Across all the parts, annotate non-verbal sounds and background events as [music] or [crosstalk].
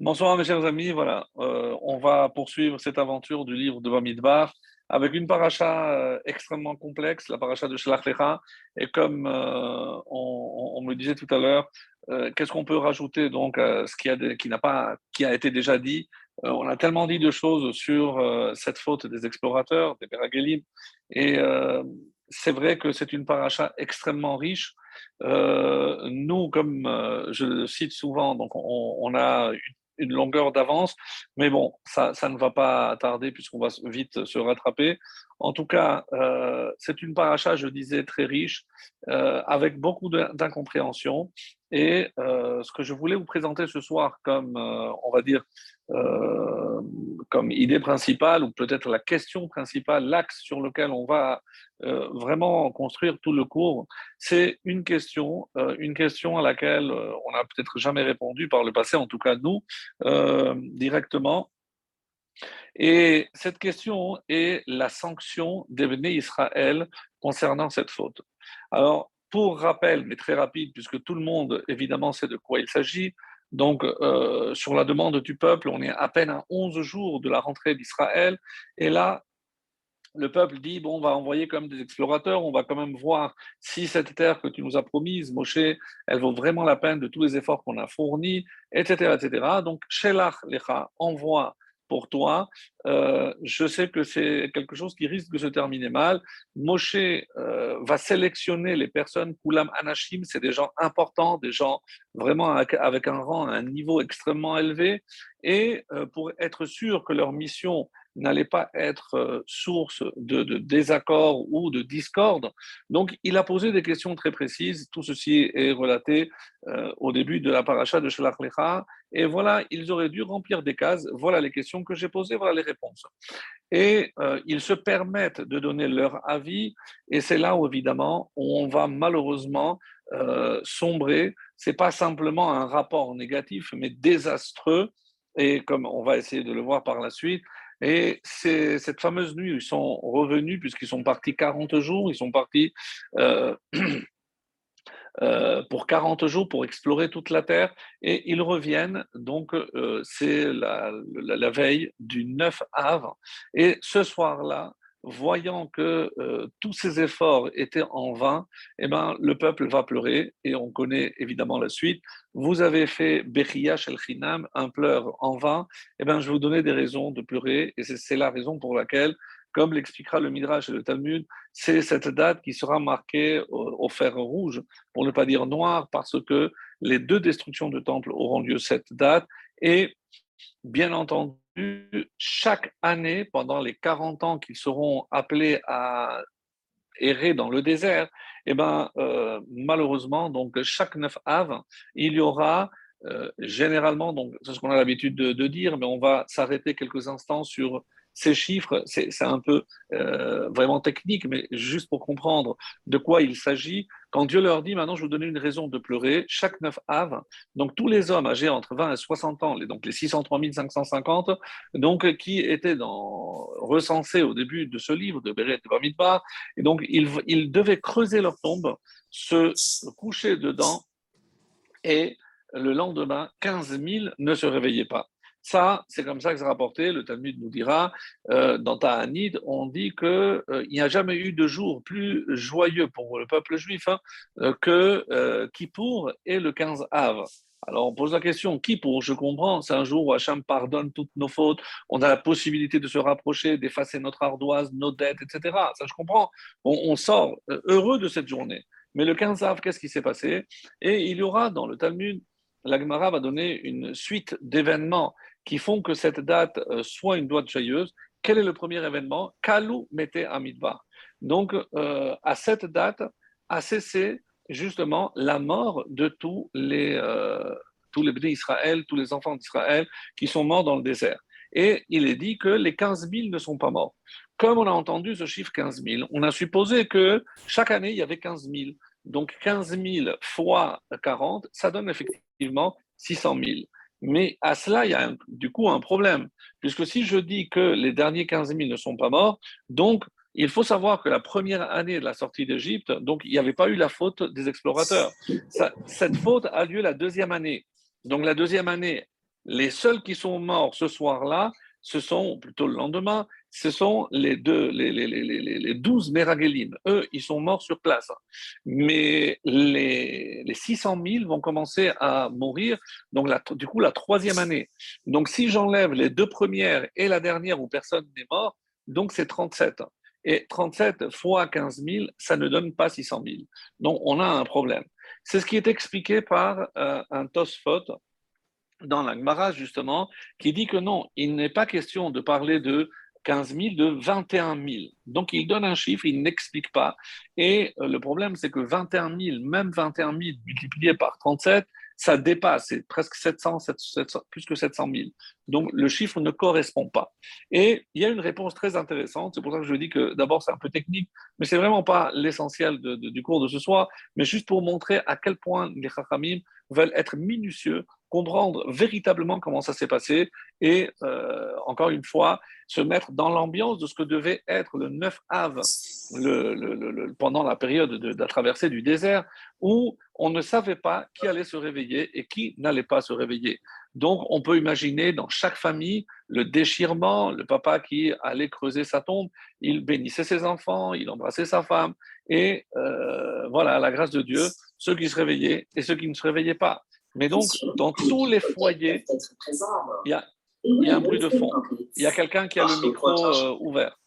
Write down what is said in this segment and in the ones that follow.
Bonsoir mes chers amis, voilà, euh, on va poursuivre cette aventure du livre de Bamidbar avec une paracha euh, extrêmement complexe, la paracha de Shlach Lecha. Et comme euh, on, on, me disait tout à l'heure, qu'est-ce qu'on peut rajouter donc à ce qui a, qui n'a pas, qui a été déjà dit? On a tellement dit de choses sur cette faute des explorateurs, des Beragelim, et c'est vrai que c'est une paracha extrêmement riche. nous, comme je le cite souvent, donc on, on a une longueur d'avance. Mais bon, ça ne va pas tarder puisqu'on va vite se rattraper. En tout cas, euh, c'est une paracha, je disais, très riche, euh, avec beaucoup d'incompréhension. Et euh, ce que je voulais vous présenter ce soir comme, on va dire, comme idée principale, ou peut-être la question principale, l'axe sur lequel on va vraiment construire tout le cours, c'est une question, une question à laquelle on n'a peut-être jamais répondu par le passé, en tout cas nous, directement et cette question est la sanction des Israël concernant cette faute. Alors, pour rappel, mais très rapide, puisque tout le monde évidemment sait de quoi il s'agit, donc euh, sur la demande du peuple, on est à peine à 11 jours de la rentrée d'Israël, et là, le peuple dit, bon, on va envoyer comme des explorateurs, on va quand même voir si cette terre que tu nous as promise, Moshe, elle vaut vraiment la peine de tous les efforts qu'on a fournis, etc., etc. Donc, Shelach Lecha envoie pour toi. Euh, je sais que c'est quelque chose qui risque de se terminer mal. Moshe euh, va sélectionner les personnes, Kulam Anashim, c'est des gens importants, des gens vraiment avec, un rang, un niveau extrêmement élevé. Et euh, pour être sûr que leur mission n'allait pas être euh, source de, désaccord ou de discorde. Donc, il a posé des questions très précises. Tout ceci est relaté euh, au début de la paracha de Shalach Lecha. Et voilà, ils auraient dû remplir des cases. Voilà les questions que j'ai posées, voilà les réponses. Et euh, ils se permettent de donner leur avis. Et c'est là où, évidemment, on va malheureusement sombrer. C'est pas simplement un rapport négatif, mais désastreux. Et comme on va essayer de le voir par la suite, et cette fameuse nuit, ils sont revenus, puisqu'ils sont partis 40 jours, ils sont partis euh, [clears throat] euh, pour 40 jours pour explorer toute la Terre, et ils reviennent, donc euh, c'est la, la, veille du 9 av. Et ce soir-là, voyant que euh, tous ces efforts étaient en vain, eh ben, le peuple va pleurer, et on connaît évidemment la suite. Vous avez fait Bechia Shel Chinam, un pleur en vain, eh ben, je vous donner des raisons de pleurer, et c'est la raison pour laquelle, comme l'expliquera le Midrash et le Talmud, c'est cette date qui sera marquée au, fer rouge, pour ne pas dire noir, parce que les deux destructions de temples auront lieu cette date, et bien entendu, chaque année, pendant les 40 ans qu'ils seront appelés à errer dans le désert, eh ben, euh, malheureusement, donc chaque 9 av, il y aura euh, généralement, c'est ce qu'on a l'habitude de, dire, mais on va s'arrêter quelques instants sur ces chiffres, c'est un peu euh, vraiment technique, mais juste pour comprendre de quoi il s'agit. Quand Dieu leur dit, maintenant je vous donner une raison de pleurer, chaque 9 av, donc tous les hommes âgés entre 20 et 60 ans, donc les 603 550, donc qui étaient recensés au début de ce livre de Béret de Bamidbar, et donc ils, ils devaient creuser leur tombe, se coucher dedans, et le lendemain, 15 000 ne se réveillaient pas. Ça, c'est comme ça que c'est rapporté. Le Talmud nous dira, euh, dans Ta'anid, on dit qu'il euh, n'y a jamais eu de jour plus joyeux pour le peuple juif hein, euh, que euh, Kippour et le 15 Av. Alors on pose la question, Kippour, je comprends, c'est un jour où Hacham pardonne toutes nos fautes, on a la possibilité de se rapprocher, d'effacer notre ardoise, nos dettes, etc. Ça, je comprends. On, on sort heureux de cette journée. Mais le 15 Av, qu'est-ce qui s'est passé? Et il y aura dans le Talmud l'Agmara va donner une suite d'événements qui font que cette date euh, soit une date joyeuse. Quel est le premier événement? Kalou mettait Amidbar. Donc, euh, à cette date, a cessé justement la mort de tous les, euh, tous les Israël, tous les enfants d'Israël qui sont morts dans le désert. Et il est dit que les 15 000 ne sont pas morts. Comme on a entendu ce chiffre 15 000, on a supposé que chaque année, il y avait 15 000. Donc 15 000 fois 40, ça donne effectivement 600 000. Mais à cela, il y a du coup un problème, puisque si je dis que les derniers 15 000 ne sont pas morts, donc il faut savoir que la première année de la sortie d'Égypte, donc il n'y avait pas eu la faute des explorateurs. cette faute a lieu la deuxième année. Donc la deuxième année, Les seuls qui sont morts ce soir-là, ce sont, plutôt le lendemain, ce sont les deux, les, les, les, les 12 Meragelim. Eux, ils sont morts sur place. Mais les, les 600 000 vont commencer à mourir, donc du coup, la troisième année. Donc, si j'enlève les deux premières et la dernière où personne n'est mort, donc c'est 37. Et 37 fois 15 000, ça ne donne pas 600 000. Donc, on a un problème. C'est ce qui est expliqué par euh, un Tosfot dans la Gemara, justement, qui dit que non, il n'est pas question de parler de 15 000, de 21 000. Donc, il donne un chiffre, il n'explique pas. Et euh, le problème, c'est que 21 000, même 21 000 multiplié par 37, ça dépasse, c'est presque 700, 700, plus que 700 000. Donc le chiffre ne correspond pas. Et il y a une réponse très intéressante, c'est pour ça que je dis que d'abord c'est un peu technique, mais c'est vraiment pas l'essentiel du cours de ce soir, mais juste pour montrer à quel point les Chachamim veulent être minutieux, comprendre véritablement comment ça s'est passé et, euh, encore une fois, se mettre dans l'ambiance de ce que devait être le 9 Av le, pendant la période de, la traversée du désert, où on ne savait pas qui allait se réveiller et qui n'allait pas se réveiller. Donc, on peut imaginer dans chaque famille le déchirement, le papa qui allait creuser sa tombe, il bénissait ses enfants, il embrassait sa femme, et euh, voilà, la grâce de Dieu, ceux qui se réveillaient et ceux qui ne se réveillaient pas. Mais donc, dans tous les foyers, il y a, il y a un bruit de fond. Il y a quelqu'un qui a le micro euh, ouvert.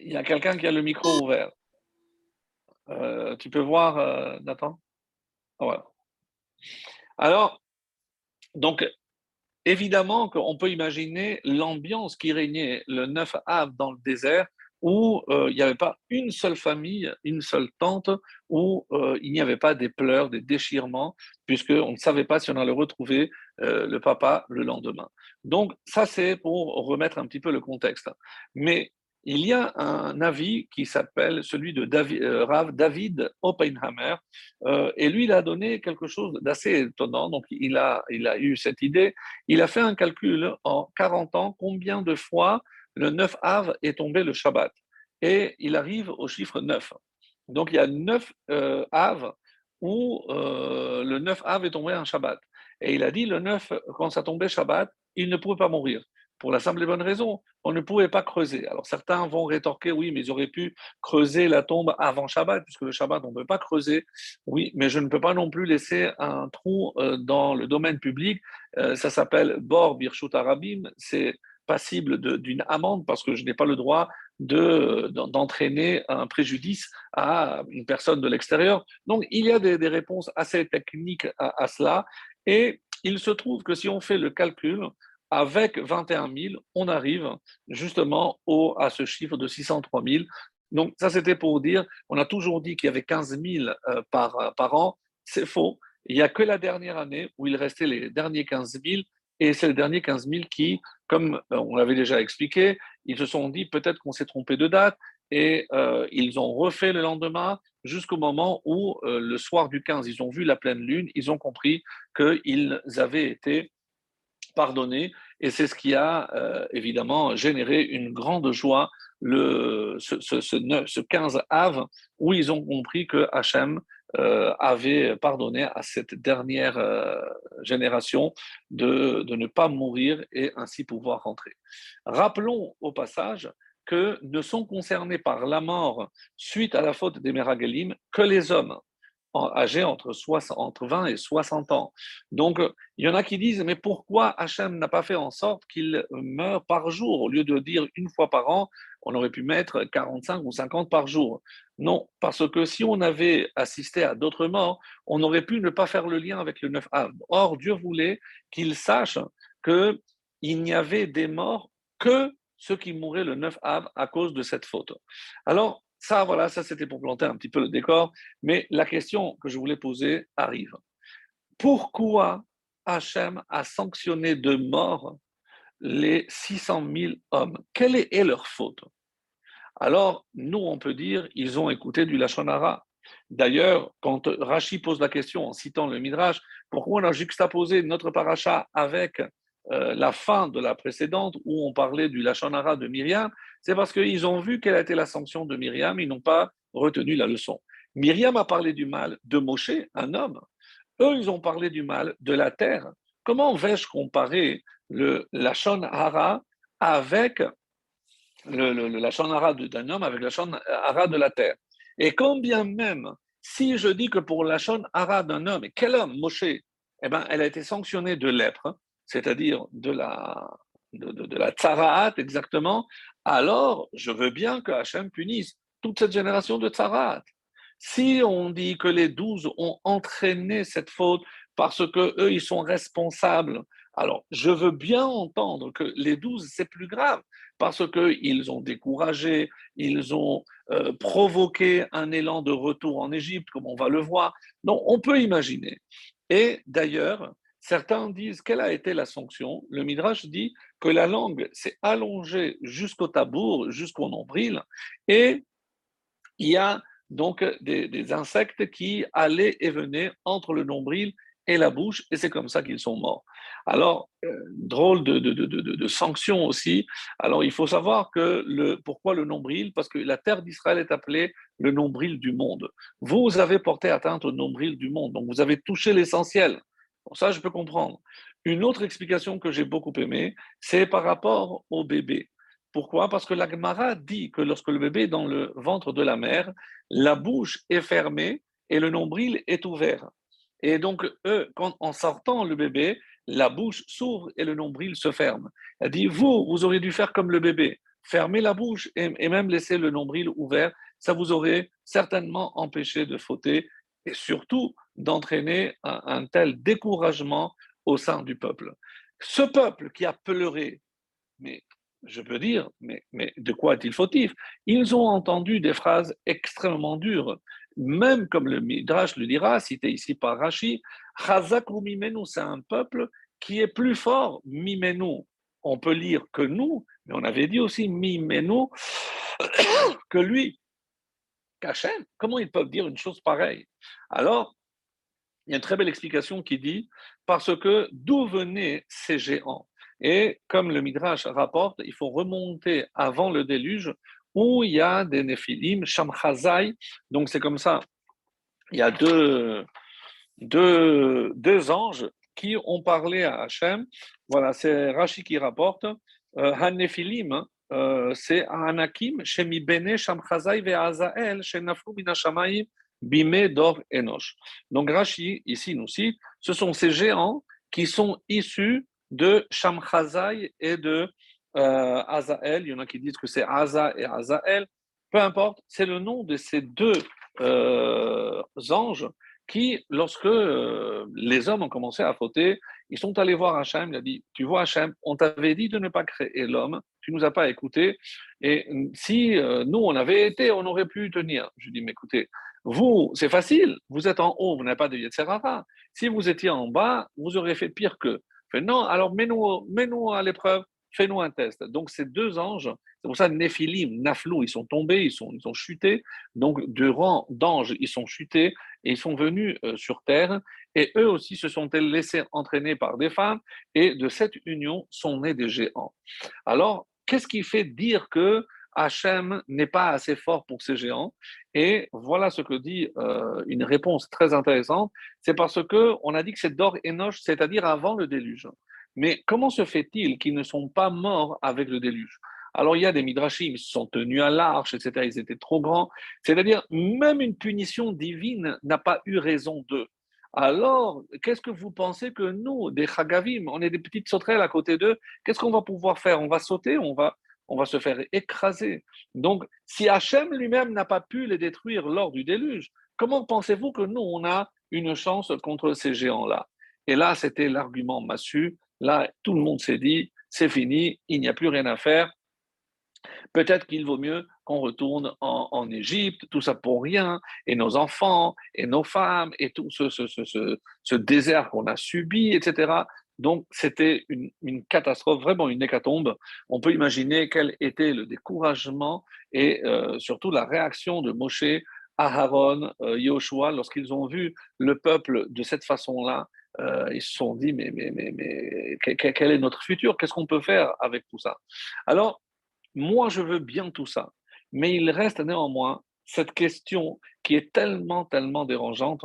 Il y a quelqu'un qui a le micro ouvert. Euh, tu peux voir, euh, Nathan? Voilà. Alors, donc, évidemment qu'on peut imaginer l'ambiance qui régnait le 9 av dans le désert où euh, il n'y avait pas une seule famille, une seule tente, où euh, il n'y avait pas des pleurs, des déchirements, puisqu'on ne savait pas si on allait retrouver euh, le papa le lendemain. Donc ça, c'est pour remettre un petit peu le contexte. Mais il y a un avis qui s'appelle celui de David, Rav David Oppenheimer, et lui, il a donné quelque chose d'assez étonnant. Donc, il a, il a eu cette idée. Il a fait un calcul en 40 ans, combien de fois le 9 Av est tombé le Shabbat. Et il arrive au chiffre 9. Donc il y a 9 euh, Av où euh, le 9 Av est tombé un Shabbat. Et il a dit le 9, quand ça tombait Shabbat, il ne pouvait pas mourir. Pour la simple et bonne raison, on ne pouvait pas creuser. Alors certains vont rétorquer, oui, mais ils auraient pu creuser la tombe avant Shabbat, puisque le Shabbat, on ne peut pas creuser. Oui, mais je ne peux pas non plus laisser un trou euh, dans le domaine public. ça s'appelle Bor Birshut Arabim, c'est passible d'une amende parce que je n'ai pas le droit d'entraîner un préjudice à une personne de l'extérieur. Donc, il y a des, réponses assez techniques à, cela. Et il se trouve que si on fait le calcul, avec 21 000, on arrive justement au, à ce chiffre de 603 000. Donc, ça, c'était pour dire, on a toujours dit qu'il y avait 15 000 euh, par, par an. C'est faux. Il n'y a que la dernière année où il restait les derniers 15 000 et c'est le dernier 15 000 qui, comme euh, on l'avait déjà expliqué, ils se sont dit peut-être qu'on s'est trompé de date et euh, ils ont refait le lendemain jusqu'au moment où, euh, le soir du 15, ils ont vu la pleine lune, ils ont compris qu'ils avaient été pardonnés et c'est ce qui a évidemment généré une grande joie le, ce, ce, ce, 15 av où ils ont compris que Hachem euh, avait pardonné à cette dernière euh, génération de, de, ne pas mourir et ainsi pouvoir rentrer. Rappelons au passage que ne sont concernés par la mort suite à la faute des Meragelim que les hommes âgés entre, entre 20 et 60 ans. Donc, il y en a qui disent, mais pourquoi Hachem n'a pas fait en sorte qu'il meure par jour Au lieu de dire une fois par an, on aurait pu mettre 45 ou 50 par jour. Non, parce que si on avait assisté à d'autres morts, on aurait pu ne pas faire le lien avec le 9 Av. Or, Dieu voulait qu'il sache qu'il n'y avait des morts que ceux qui mouraient le 9 Av à cause de cette faute. Alors, ça, voilà, ça c'était pour planter un petit peu le décor, mais la question que je voulais poser arrive. Pourquoi Hachem a sanctionné de mort les 600 000 hommes Quelle est leur faute? Alors, nous, on peut dire, ils ont écouté du Lachonara. D'ailleurs, quand Rashi pose la question en citant le Midrash, pourquoi on a juxtaposé notre paracha avec euh, la fin de la précédente où on parlait du Lachonara de Myriam, c'est parce qu'ils ont vu quelle a été la sanction de Myriam, ils n'ont pas retenu la leçon. Myriam a parlé du mal de Moshe, un homme. eux, ils ont parlé du mal de la terre. Comment vais-je comparer le, la Hara avec le, la Hara d'un homme avec la Hara de la terre. Et combien même, si je dis que pour la Hara d'un homme, et quel homme, Moshe. Eh bien, elle a été sanctionnée de lèpre, c'est-à-dire de la, de, de, la tsaraat exactement, alors je veux bien que Hachem punisse toute cette génération de tsaraat. Si on dit que les douze ont entraîné cette faute parce que eux ils sont responsables, alors je veux bien entendre que les douze c'est plus grave parce qu'ils ont découragé, ils ont euh, provoqué un élan de retour en Égypte, comme on va le voir. Donc on peut imaginer. Et d'ailleurs, certains disent quelle a été la sanction? Le Midrash dit que la langue s'est allongée jusqu'au tabour, jusqu'au nombril, et il y a donc des, insectes qui allaient et venaient entre le nombril et la bouche, et c'est comme ça qu'ils sont morts. Alors, euh, drôle de, sanction aussi. Alors, il faut savoir que le, pourquoi le nombril? Parce que la terre d'Israël est appelée le nombril du monde. Vous avez porté atteinte au nombril du monde, donc vous avez touché l'essentiel. Ça, je peux comprendre. Une autre explication que j'ai beaucoup aimée, c'est par rapport au bébé. Pourquoi? Parce que l'Agmara dit que lorsque le bébé est dans le ventre de la mère, la bouche est fermée et le nombril est ouvert. Et donc, eux, quand, en sortant le bébé, la bouche s'ouvre et le nombril se ferme. Elle dit, vous, vous auriez dû faire comme le bébé, fermer la bouche et, même laisser le nombril ouvert. Ça vous aurait certainement empêché de fauter et surtout d'entraîner un tel découragement au sein du peuple. Ce peuple qui a pleuré, mais je peux dire, mais, mais de quoi est-il fautif? Ils ont entendu des phrases extrêmement dures, même comme le Midrash le dira, cité ici par Rashi, Chazak Mimenu, c'est un peuple qui est plus fort, Mimenu. On peut lire que nous, mais on avait dit aussi Mimenu, [coughs] que lui, qu'Hachem. Comment ils peuvent dire une chose pareille? Alors, il y a une très belle explication qui dit, parce que d'où venaient ces géants? Et comme le Midrash rapporte, il faut remonter avant le déluge où il y a des Néphilim, Shamchazai. Donc c'est comme ça. Il y a deux, deux, deux anges qui ont parlé à Hachem. Voilà, c'est Rashi qui rapporte. Euh, Han-Néphilim, euh, c'est Anakim, Shemi Bene, Shamchazai ve Azael, Shenafru Minashamaim, Bime Dor Enosh. Donc Rashi, ici, nous cite, ce sont ces géants qui sont issus de Shamchazai et de euh, Azael. Il y en a qui disent que c'est Aza et Azael. Peu importe, c'est le nom de ces deux euh, anges qui, lorsque euh, les hommes ont commencé à fauter, ils sont allés voir Hachem, il a dit, tu vois Hachem, on t'avait dit de ne pas créer l'homme, tu nous as pas écouté, et si nous, on avait été, on aurait pu tenir. Je dis, mais écoutez, vous, c'est facile, vous êtes en haut, vous n'avez pas de Yetzerara. Si vous étiez en bas, vous auriez fait pire qu'eux non, alors mets-nous à l'épreuve, fais-nous un test. Donc ces deux anges, c'est pour ça Néphilim, Naflou, ils sont tombés, ils sont, ils sont chutés. Donc du rang d'anges, ils sont chutés et ils sont venus euh, sur terre. Et eux aussi se sont laissés entraîner par des femmes et de cette union sont nés des géants. Alors, qu'est-ce qui fait dire que Hachem n'est pas assez fort pour ces géants? Et voilà ce que dit euh, une réponse très intéressante. C'est parce que on a dit que c'est d'or et noche, c'est-à-dire avant le déluge. Mais comment se fait-il qu'ils ne sont pas morts avec le déluge? Alors il y a des midrashim, ils se sont tenus à l'arche, etc. Ils étaient trop grands. C'est-à-dire même une punition divine n'a pas eu raison d'eux. Alors, qu'est-ce que vous pensez que nous, des chagavim, on est des petites sauterelles à côté d'eux, qu'est-ce qu'on va pouvoir faire? On va sauter, on va, on va se faire écraser. Donc, si Hachem lui-même n'a pas pu les détruire lors du déluge, comment pensez-vous que nous, on a une chance contre ces géants-là? Et là, c'était l'argument massu. Là, tout le monde s'est dit, c'est fini, il n'y a plus rien à faire. Peut-être qu'il vaut mieux qu'on retourne en, Égypte, tout ça pour rien, et nos enfants, et nos femmes, et tout ce, ce désert qu'on a subi, etc. Donc, c'était une, catastrophe, vraiment une hécatombe. On peut imaginer quel était le découragement et euh, surtout la réaction de Moshe, Aharon, euh, Yoshua, lorsqu'ils ont vu le peuple de cette façon-là. Euh, ils se sont dit, mais, mais, mais, mais quel est notre futur? Qu'est-ce qu'on peut faire avec tout ça? Alors, moi, je veux bien tout ça, mais il reste néanmoins cette question qui est tellement, tellement dérangeante.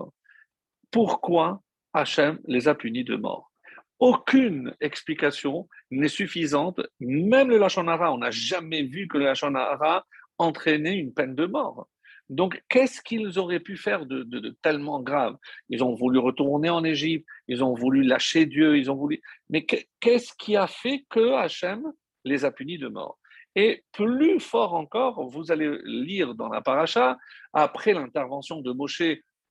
Pourquoi Hachem les a punis de mort? Aucune explication n'est suffisante. Même le Lachonara, on n'a jamais vu que le Lachonara entraînait une peine de mort. Donc, qu'est-ce qu'ils auraient pu faire de, tellement grave? Ils ont voulu retourner en Égypte, ils ont voulu lâcher Dieu, ils ont voulu. Mais qu'est-ce qui a fait que Hachem les a punis de mort? Et plus fort encore, vous allez lire dans la paracha, après l'intervention de Moshe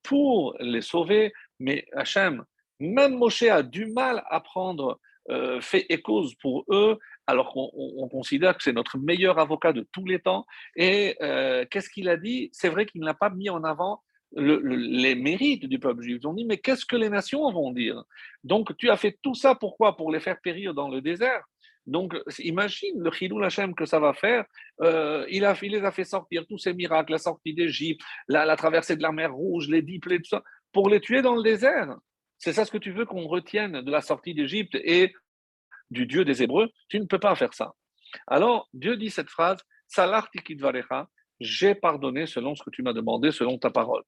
pour les sauver, mais Hachem, même Moshe a du mal à prendre euh, fait et cause pour eux, alors qu'on considère que c'est notre meilleur avocat de tous les temps. Et euh, qu'est-ce qu'il a dit? C'est vrai qu'il n'a pas mis en avant les mérites du peuple juif. Ils dit, mais qu'est-ce que les nations vont dire? Donc, tu as fait tout ça, pourquoi? Pour les faire périr dans le désert donc, imagine le Chilou Hachem que ça va faire. Euh, il, les a fait sortir, tous ces miracles, la sortie d'Égypte, la, traversée de la mer Rouge, les dix tout ça, pour les tuer dans le désert. C'est ça ce que tu veux qu'on retienne de la sortie d'Égypte et du Dieu des Hébreux, tu ne peux pas faire ça. Alors, Dieu dit cette phrase, Salar varecha, j'ai pardonné selon ce que tu m'as demandé, selon ta parole.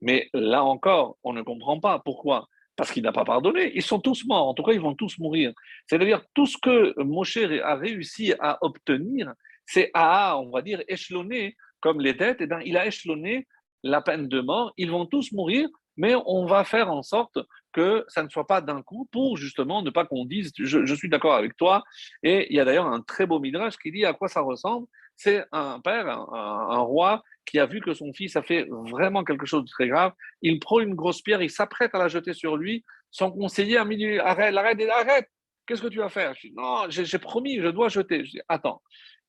Mais là encore, on ne comprend pas. Pourquoi Parce qu'il n'a pas pardonné. Ils sont tous morts. En tout cas, ils vont tous mourir. C'est-à-dire, tout ce que Moshe a réussi à obtenir, c'est à, on va dire, échelonner, comme les dettes, et eh bien, il a échelonné la peine de mort. Ils vont tous mourir, mais on va faire en sorte que ça ne soit pas d'un coup pour justement ne pas qu'on dise je, suis d'accord avec toi. Et il y a d'ailleurs un très beau midrash qui dit à quoi ça ressemble. C'est un père, un, roi qui a vu que son fils a fait vraiment quelque chose de très grave. Il prend une grosse pierre, il s'apprête à la jeter sur lui. Son conseiller a mis arrête, arrête, arrête. Qu'est-ce que tu vas faire? Je dis non, j'ai promis, je dois jeter. Je dis attends.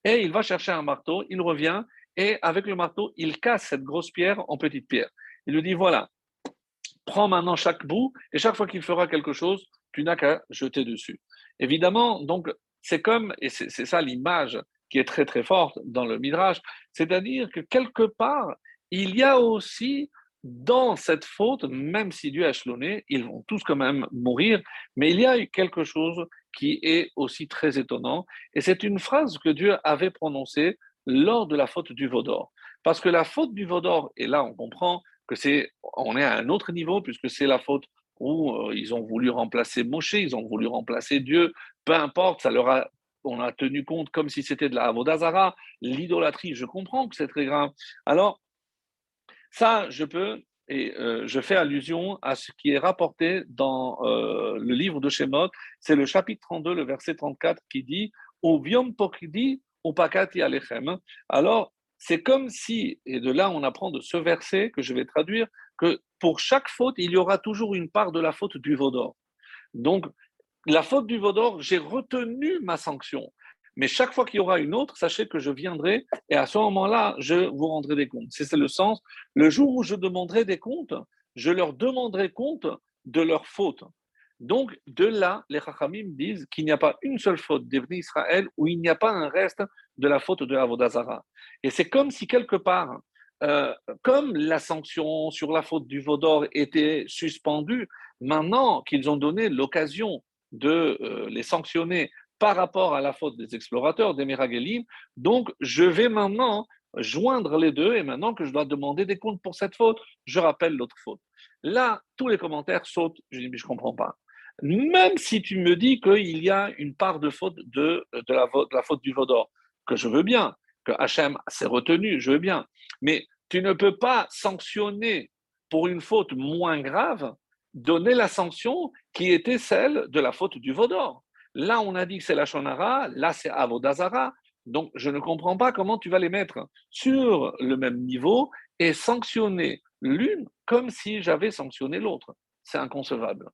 Et il va chercher un marteau, il revient et avec le marteau, il casse cette grosse pierre en petites pierres. Il lui dit voilà, prends maintenant chaque bout et chaque fois qu'il fera quelque chose, tu n'as qu'à jeter dessus. Évidemment, donc, c'est comme, et c'est ça l'image qui est très très forte dans le Midrash, c'est-à-dire que quelque part, il y a aussi dans cette faute, même si Dieu a échelonné, ils vont tous quand même mourir, mais il y a quelque chose qui est aussi très étonnant, et c'est une phrase que Dieu avait prononcée lors de la faute du Vaudor. Parce que la faute du Vaudor, et là on comprend, on est à un autre niveau puisque c'est la faute où euh, ils ont voulu remplacer Moshe, ils ont voulu remplacer Dieu, peu importe, ça leur a, on a tenu compte comme si c'était de la Avodazara, l'idolâtrie, je comprends que c'est très grave. Alors, ça, je peux, et euh, je fais allusion à ce qui est rapporté dans euh, le livre de Shemot, c'est le chapitre 32, le verset 34 qui dit Au viom pokidi, au pakati alechem. Alors, c'est comme si, et de là on apprend de ce verset que je vais traduire, que pour chaque faute, il y aura toujours une part de la faute du vaudor. Donc, la faute du vaudor, j'ai retenu ma sanction. Mais chaque fois qu'il y aura une autre, sachez que je viendrai et à ce moment-là, je vous rendrai des comptes. C'est le sens. Le jour où je demanderai des comptes, je leur demanderai compte de leurs fautes. Donc, de là, les Chachamim disent qu'il n'y a pas une seule faute d'Evni Israël où il n'y a pas un reste de la faute de Avodazara. Et c'est comme si quelque part, euh, comme la sanction sur la faute du Vaudor était suspendue, maintenant qu'ils ont donné l'occasion de euh, les sanctionner par rapport à la faute des explorateurs, des Meragelim, donc je vais maintenant joindre les deux et maintenant que je dois demander des comptes pour cette faute, je rappelle l'autre faute. Là, tous les commentaires sautent, je dis mais je ne comprends pas même si tu me dis qu'il y a une part de faute de, la, faute du Vaudor, que je veux bien, que Hachem s'est retenu, je veux bien, mais tu ne peux pas sanctionner pour une faute moins grave, donner la sanction qui était celle de la faute du Vaudor. Là, on a dit que c'est la Shonara, là, c'est Avodazara. Donc, je ne comprends pas comment tu vas les mettre sur le même niveau et sanctionner l'une comme si j'avais sanctionné l'autre. C'est inconcevable.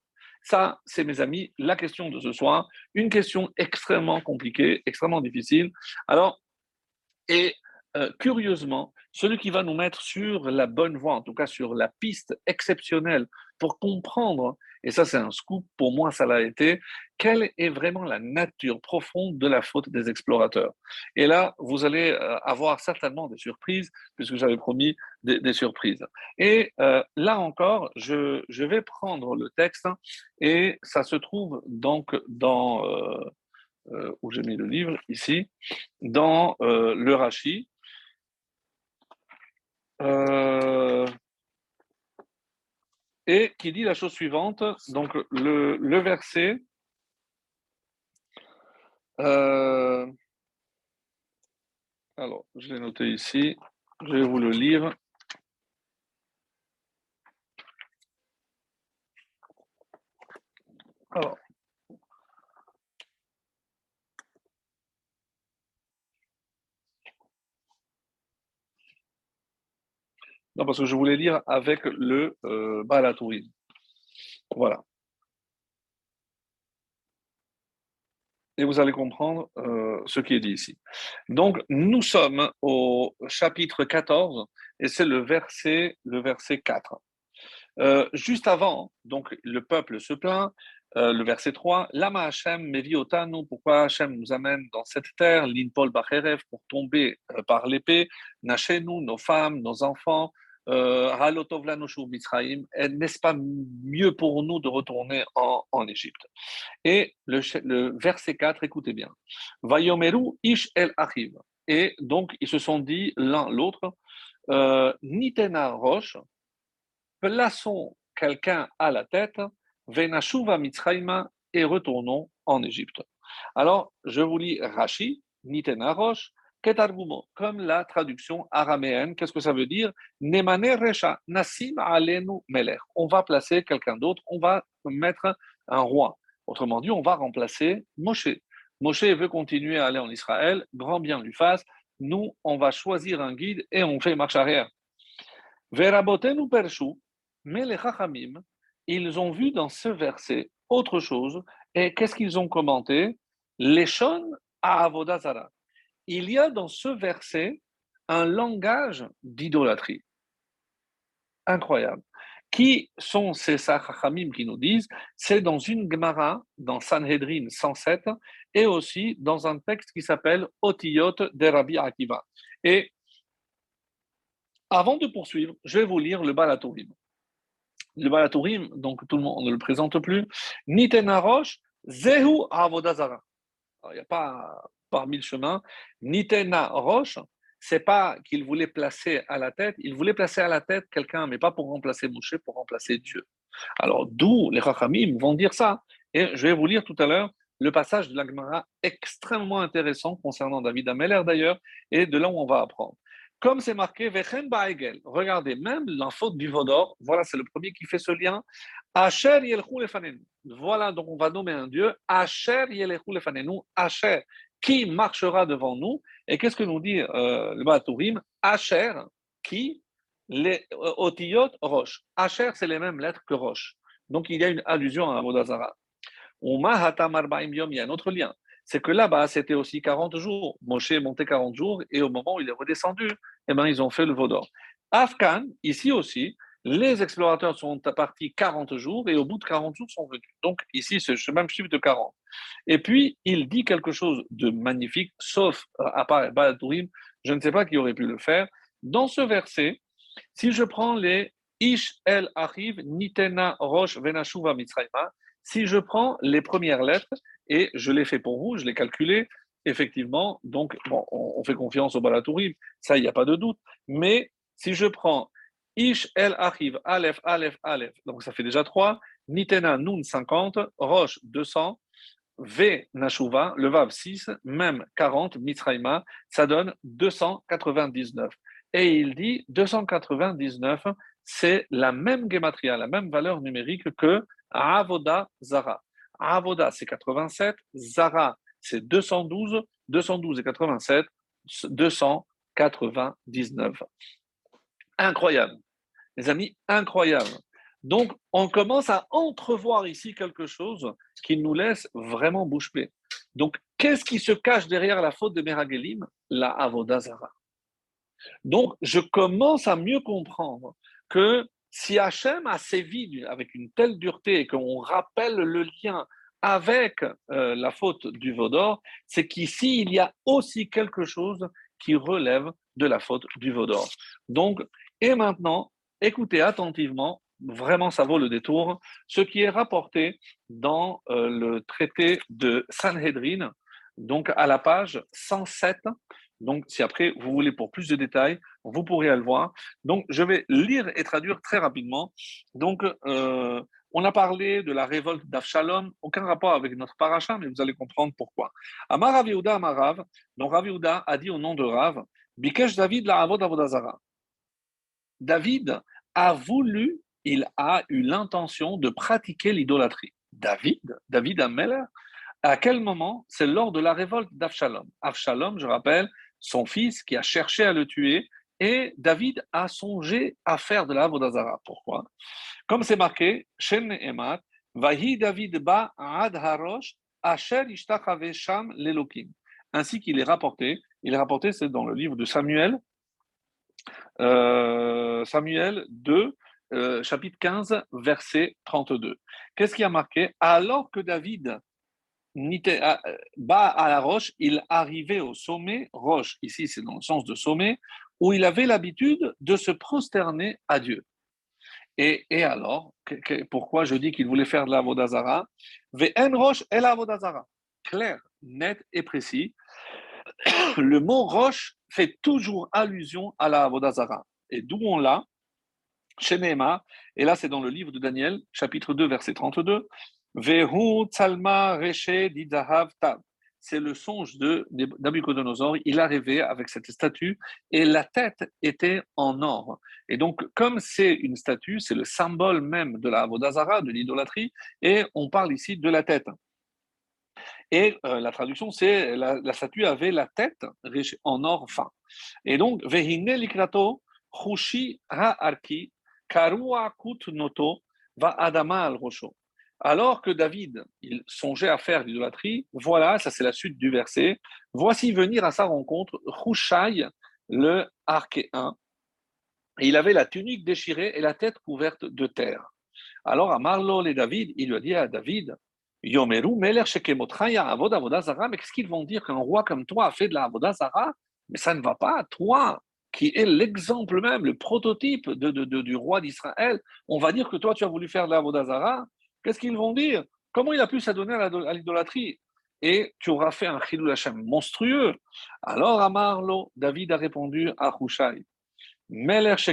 Ça, c'est mes amis, la question de ce soir. Une question extrêmement compliquée, extrêmement difficile. Alors, et euh, curieusement, celui qui va nous mettre sur la bonne voie, en tout cas sur la piste exceptionnelle pour comprendre, et ça c'est un scoop, pour moi ça l'a été, quelle est vraiment la nature profonde de la faute des explorateurs? Et là, vous allez euh, avoir certainement des surprises, puisque j'avais promis des, surprises. Et euh, là encore, je, vais prendre le texte, et ça se trouve donc dans... où j'ai mis le livre, ici, dans le Rashi, euh, et qui dit la chose suivante. Donc, le, verset. Euh, alors, je l'ai noté ici. Je vais vous le lire. Alors. Non, parce que je voulais lire avec le euh. Voilà. Et vous allez comprendre euh, ce qui est dit ici. Donc, nous sommes au chapitre 14 et c'est le verset, le verset 4. Euh, juste avant, donc le peuple se plaint, euh, le verset 3, Lama Hashem meviotanu, pourquoi Hashem nous amène dans cette terre, l'Inpol Bacherev, pour tomber par l'épée, Nachenu, nos femmes, nos enfants, n'est-ce pas mieux pour nous de retourner en, en Égypte? Et le, verset 4, écoutez bien. Vayomeru ish el arrive. Et donc, ils se sont dit l'un l'autre, euh, Nitena roche, plaçons quelqu'un à la tête, Venashuva Mitzrayma, et retournons en Égypte. Alors, je vous lis Rashi, Nitena roche, comme la traduction araméenne, qu'est-ce que ça veut dire? Nasim On va placer quelqu'un d'autre, on va mettre un roi. Autrement dit, on va remplacer Moshe. Moshe veut continuer à aller en Israël, grand bien lui fasse. Nous, on va choisir un guide et on fait marche arrière. Verabotenu pershu, mais les Chachamim, ils ont vu dans ce verset autre chose. Et qu'est-ce qu'ils ont commenté? Les à Avodazara il y a dans ce verset un langage d'idolâtrie. Incroyable. Qui sont ces Sachamim qui nous disent C'est dans une Gemara, dans Sanhedrin 107, et aussi dans un texte qui s'appelle Otiyot de Rabbi Akiva. Et avant de poursuivre, je vais vous lire le Balatourim. Le Balatourim, donc tout le monde ne le présente plus. Nitenarosh, Zehu Avodazara. Il n'y a pas par mille chemins. Nitena Roche, c'est pas qu'il voulait placer à la tête, il voulait placer à la tête quelqu'un, mais pas pour remplacer Moshe, pour remplacer Dieu. Alors, d'où les Rachamim vont dire ça. Et je vais vous lire tout à l'heure le passage de la Gemara extrêmement intéressant concernant David Ameller d'ailleurs, et de là où on va apprendre. Comme c'est marqué, Baegel, regardez, même la faute du Vaudor, voilà, c'est le premier qui fait ce lien. Asher Voilà, donc on va nommer un Dieu. Asher Yelchu Lefanenu. Asher, qui marchera devant nous. Et qu'est-ce que nous dit euh, le Batourim Asher, qui? Les euh, Otiyot, Roche. Asher, c'est les mêmes lettres que Roche. Donc il y a une allusion à Avodazara. Il y a un autre lien. C'est que là-bas, c'était aussi 40 jours. Moshe est monté 40 jours et au moment où il est redescendu, eh ben, ils ont fait le Vaudor. Afghan, ici aussi, les explorateurs sont partis 40 jours et au bout de 40 jours sont venus. Donc ici, c'est le même chiffre de 40. Et puis, il dit quelque chose de magnifique, sauf euh, à part Balatourim, je ne sais pas qui aurait pu le faire. Dans ce verset, si je prends les Ish El arrive, Nitena Rosh Venashuva Mitzrayma, si je prends les premières lettres, et je l'ai fait pour vous, je l'ai calculé, effectivement, donc on, fait confiance au Balatourim, ça, il n'y a pas de doute. Mais si je prends Ish El arrive, Aleph, Aleph, Aleph. Donc ça fait déjà 3. Nitena Nun 50, Roche 200, V Nashuva, le Vav 6, même 40, Mitzraïma, ça donne 299. Et il dit 299, c'est la même gematria, la même valeur numérique que Avoda Zara. Avoda c'est 87, Zara c'est 212, 212 et 87, 299. Incroyable les amis, incroyable. Donc, on commence à entrevoir ici quelque chose qui nous laisse vraiment bouche bée. Donc, qu'est-ce qui se cache derrière la faute de Meragelim La Avodazara. Donc, je commence à mieux comprendre que si Hachem a sévi avec une telle dureté et qu'on rappelle le lien avec euh, la faute du Vaudor, c'est qu'ici, il y a aussi quelque chose qui relève de la faute du Vaudor. Donc, et maintenant, écoutez attentivement, vraiment ça vaut le détour, ce qui est rapporté dans euh, le traité de Sanhedrin, donc à la page 107 Donc, si après vous voulez pour plus de détails, vous pourrez le voir. Donc, je vais lire et traduire très rapidement. Donc, euh, on a parlé de la révolte d'Avshalom, aucun rapport avec notre paracha, mais vous allez comprendre pourquoi. Amar Raviuda Amarav, donc Raviuda a dit au nom de Rav, Bikesh David la Avod Avodazara. David a voulu, il a eu l'intention de pratiquer l'idolâtrie. David, David Ameller, à quel moment? C'est lors de la révolte d'Avshalom. Avshalom, je rappelle, son fils qui a cherché à le tuer, et David a songé à faire de la Vodazara. Pourquoi? Comme c'est marqué, Shem Emat, Vahi David ba ad harosh, asher sham lelokim. Ainsi qu'il est rapporté, il est rapporté, c'est dans le livre de Samuel, euh, Samuel 2, euh, chapitre 15, verset 32. Qu'est-ce qui a marqué? Alors que David bas à la roche, il arrivait au sommet, roche, ici c'est dans le sens de sommet, où il avait l'habitude de se prosterner à Dieu. Et, et alors, pourquoi je dis qu'il voulait faire de la Vodazara Ve'en roche et la Vodazara. Clair, net et précis. Le mot roche fait toujours allusion à la Vodazara. Et d'où on l'a chez Nehema, et là c'est dans le livre de Daniel, chapitre 2, verset 32, Vehu Tsalma Reshe Didahav Tab c'est le songe de Nabucodonosor. Il a rêvé avec cette statue et la tête était en or. Et donc, comme c'est une statue, c'est le symbole même de la Vodazara, de l'idolâtrie, et on parle ici de la tête. Et euh, la traduction, c'est la, statue avait la tête en or fin. Et donc, Vehine likrato, Hushi ha-arki, Karua kut noto, va adama al rosho. Alors que David, il songeait à faire l'idolâtrie, voilà, ça c'est la suite du verset, voici venir à sa rencontre Hushai, le archéen. Et il avait la tunique déchirée et la tête couverte de terre. Alors à Marlon et David, il lui a dit à David, Yomeru Meler Zara, mais qu'est-ce qu'ils vont dire qu'un roi comme toi a fait de la Avodazara Mais ça ne va pas, toi qui est l'exemple même, le prototype de, du roi d'Israël, on va dire que toi tu as voulu faire de la Avodazara Qu'est-ce qu'ils vont dire? Comment il a pu s'adonner à l'idolâtrie? Et tu auras fait un chilou Hashem monstrueux. Alors Amarlo, David a répondu à Hushai. Mais qu'est-ce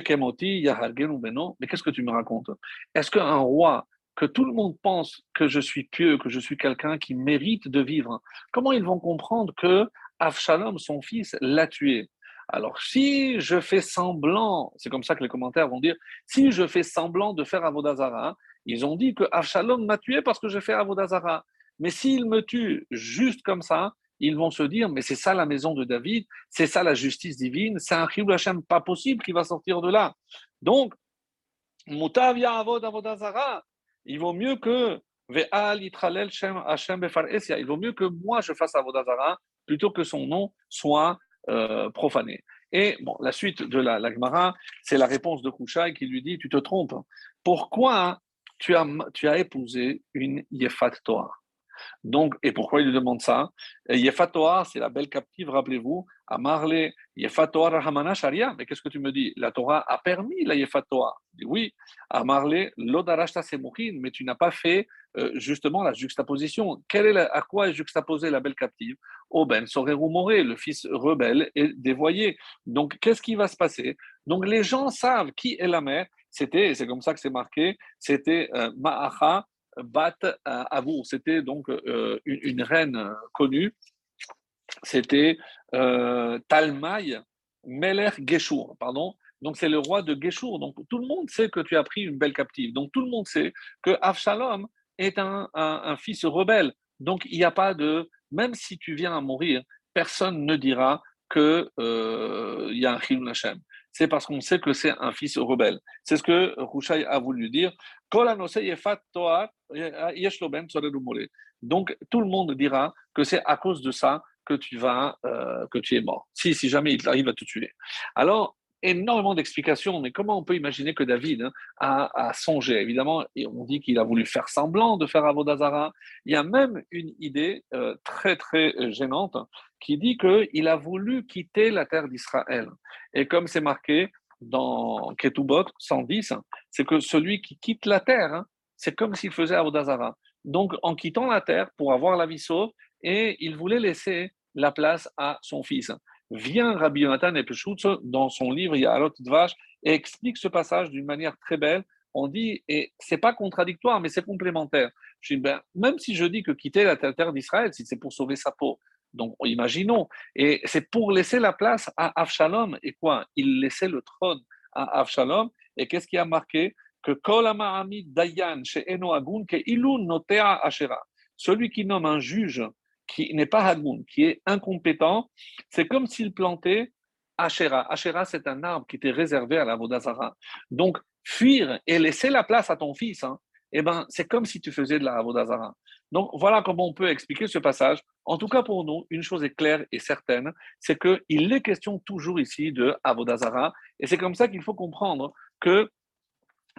que tu me racontes? Est-ce qu'un roi, que tout le monde pense que je suis pieux, que je suis quelqu'un qui mérite de vivre, comment ils vont comprendre que Avshalom, son fils, l'a tué? Alors, si je fais semblant, c'est comme ça que les commentaires vont dire, si je fais semblant de faire Avodazara, ils ont dit que Avshalom m'a tué parce que j'ai fait Avodazara. Mais s'il me tue juste comme ça, ils vont se dire, mais c'est ça la maison de David, c'est ça la justice divine, c'est un Chiyul Hashem pas possible qui va sortir de là. Donc, Mutavia Avod il vaut mieux que il vaut mieux que moi je fasse Avodazara plutôt que son nom soit euh, profané. Et bon, la suite de la, la c'est la réponse de Kouchai qui lui dit Tu te trompes. Pourquoi tu as, épousé une Yefat Torah? Donc, et pourquoi il lui demande ça? Yefat Torah, c'est la belle captive, rappelez-vous, à Marley, Yefat Torah Rahamana Sharia. Mais qu'est-ce que tu me dis? La Torah a permis la Yefat Torah. oui, à Marley, Lodarashta Semukin, mais tu n'as pas fait euh, justement la juxtaposition. Quelle est à quoi est juxtaposée la belle captive? Oh ben, Soreru Moré, le fils rebelle et dévoyé. Donc, qu'est-ce qui va se passer? Donc, les gens savent qui est la mère c'était, c'est comme ça que c'est marqué, c'était euh, Ma'acha Bat euh, Avou. C'était donc euh, une, reine connue. C'était Talmaï Meler Geshur, pardon. Donc c'est le roi de Geshur. Donc tout le monde sait que tu as pris une belle captive. Donc tout le monde sait que Avshalom est un, fils rebelle. Donc il n'y a pas de, même si tu viens à mourir, personne ne dira qu'il il y a un Chilul Hashem c'est parce qu'on sait que c'est un fils rebelle. C'est ce que Rouchaï a voulu dire. Donc, tout le monde dira que c'est à cause de ça que tu vas, euh, que tu es mort. Si, si jamais il arrive à te tuer. Alors, énormément d'explications, mais comment on peut imaginer que David hein, a, songé? Évidemment, et on dit qu'il a voulu faire semblant de faire Avodazara. Il y a même une idée euh, très, très gênante qui dit qu'il a voulu quitter la terre d'Israël. Et comme c'est marqué dans Ketubot 110, c'est que celui qui quitte la terre, hein, c'est comme s'il faisait Avodazara. Donc, en quittant la terre pour avoir la vie sauve, et il voulait laisser la place à son fils. Vient Rabbi Yonatan Epeshutz dans son livre Ya'alot Dvash et explique ce passage d'une manière très belle. On dit, et c'est pas contradictoire, mais c'est complémentaire. Je dis, ben, même si je dis que quitter la terre d'Israël, si c'est pour sauver sa peau, donc imaginons, et c'est pour laisser la place à Avshalom, et quoi? Il laissait le trône à Avshalom, et qu'est-ce qui a marqué? Que Kol Dayan chez Eno Agun, que Ilun Notea Ashera. Celui qui nomme un juge qui n'est pas Hagun, qui est incompétent, c'est comme s'il plantait Asherah. Asherah, c'est un arbre qui était réservé à la Vodazara. Donc, fuir et laisser la place à ton fils, hein, eh ben, c'est comme si tu faisais de la Vodazara. Donc, voilà comment on peut expliquer ce passage. En tout cas, pour nous, une chose est claire et certaine, c'est qu'il est question toujours ici de Avodazara. Et c'est comme ça qu'il faut comprendre que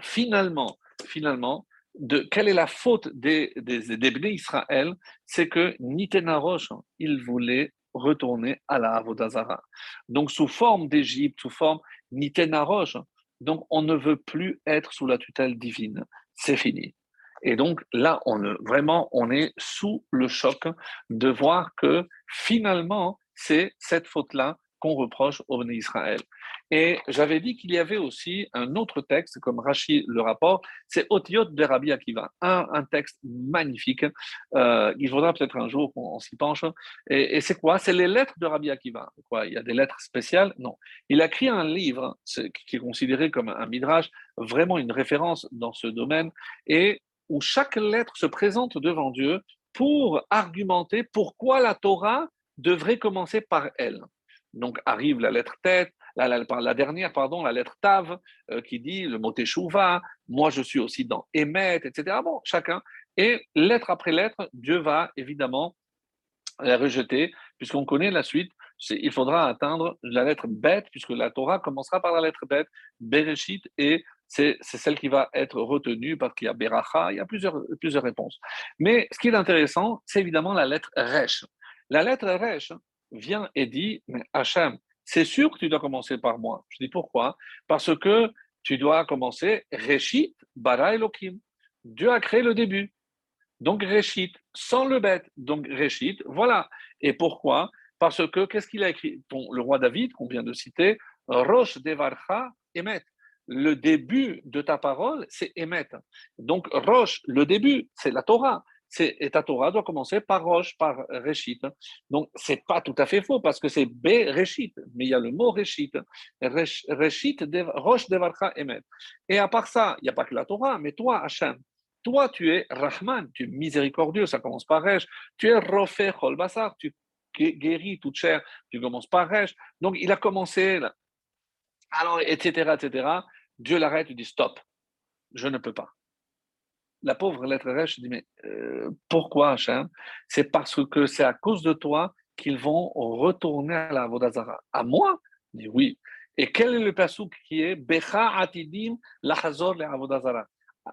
finalement, finalement, de quelle est la faute des, des, des Israël, c'est que Nitena Roche, il voulait retourner à la Avodazara. Donc, sous forme d'Égypte, sous forme Nitena Roche, donc on ne veut plus être sous la tutelle divine. C'est fini. Et donc là, on vraiment, on est sous le choc de voir que finalement, c'est cette faute-là qu'on reproche au Israël. Et j'avais dit qu'il y avait aussi un autre texte, comme Rachid le rapport, c'est Otiot de Rabbi Akiva, un, texte magnifique. Euh, il faudra peut-être un jour qu'on s'y penche. Et, c'est quoi? C'est les lettres de Rabbi Akiva. Quoi Il y a des lettres spéciales? Non. Il a écrit un livre qui est considéré comme un midrash, vraiment une référence dans ce domaine, et où chaque lettre se présente devant Dieu pour argumenter pourquoi la Torah devrait commencer par elle. Donc arrive la lettre tête, la, dernière, pardon, la lettre Tav, euh, qui dit le mot Teshuvah, moi je suis aussi dans Emet, etc. Bon, chacun. Et lettre après lettre, Dieu va évidemment la rejeter, puisqu'on connaît la suite. Il faudra atteindre la lettre bête, puisque la Torah commencera par la lettre bête, Bereshit, et c'est celle qui va être retenue parce qu'il y a Beracha, il y a plusieurs, plusieurs réponses. Mais ce qui est intéressant, c'est évidemment la lettre Resh. La lettre Resh vient et dit, mais Hachem, c'est sûr que tu dois commencer par moi. Je dis pourquoi? Parce que tu dois commencer Reshit bara Elohim. Dieu a créé le début. Donc Reshit, sans le bête. Donc Reshit, voilà. Et pourquoi? Parce que qu'est-ce qu'il a écrit? Le roi David, qu'on vient de citer, Rosh Devarcha Emet. Le début de ta parole, c'est Emet. Donc Rosh, le début, c'est la Torah et ta Torah doit commencer par Roche, par Réchit. Donc, c'est pas tout à fait faux parce que c'est B Réchit, mais il y a le mot Réchit. Réchit, Roche Devarcha Emet. Et à part ça, il n'y a pas que la Torah, mais toi, Hachem, toi, tu es Rahman, tu es miséricordieux, ça commence par Resh. Tu es Rofé Basar, tu guéris toute chair, tu commences par Resh. Donc, il a commencé, alors, etc., etc. Dieu l'arrête, il dit stop, je ne peux pas la pauvre lettre Resh dit, mais euh, pourquoi Hachem? C'est parce que c'est à cause de toi qu'ils vont retourner à la Vodazara. À moi? Il oui. Et quel est le pasouk qui est Becha atidim lachazor le Avodazara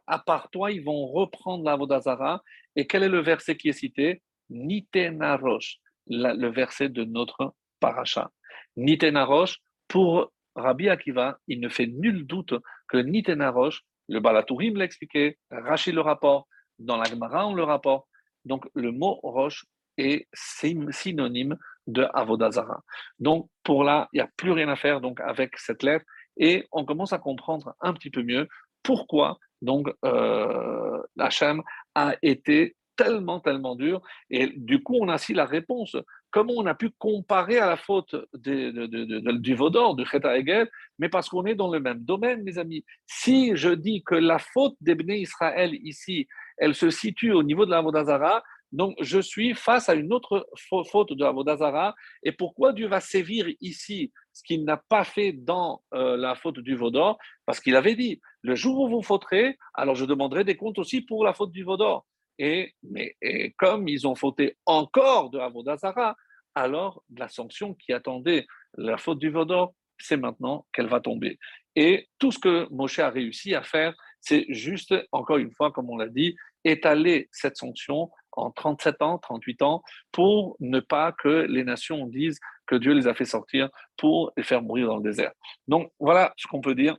À part toi, ils vont reprendre la Vodazara. Et quel est le verset qui est cité? Nitenarosh, le verset de notre paracha. Nitenarosh, pour Rabbi Akiva, il ne fait nul doute que Nitenarosh, le Balatourim l'expliquait, Rachid le rapport, dans la Gemara on le rapporte. Donc le mot roche est synonyme de Avodazara. Donc pour là, il n'y a plus rien à faire donc avec cette lettre et on commence à comprendre un petit peu mieux pourquoi donc euh, Hachem a été tellement, tellement dur. Et du coup, on a aussi la réponse. Comment on a pu comparer à la faute du Vaudor, du Cheta Egel, mais parce qu'on est dans le même domaine, mes amis. Si je dis que la faute des Israël ici, elle se situe au niveau de la Vodazara, donc je suis face à une autre faute de la Vodazara. Et pourquoi Dieu va sévir ici ce qu'il n'a pas fait dans euh, la faute du Vaudor? Parce qu'il avait dit, le jour où vous fauterez, alors je demanderai des comptes aussi pour la faute du Vaudor. Et, mais, comme ils ont fauté encore de Avodazara, alors la sanction qui attendait la faute du Vaudor, c'est maintenant qu'elle va tomber. Et tout ce que Moshe a réussi à faire, c'est juste, encore une fois, comme on l'a dit, étaler cette sanction en 37 ans, 38 ans, pour ne pas que les nations disent que Dieu les a fait sortir pour les faire mourir dans le désert. Donc voilà ce qu'on peut dire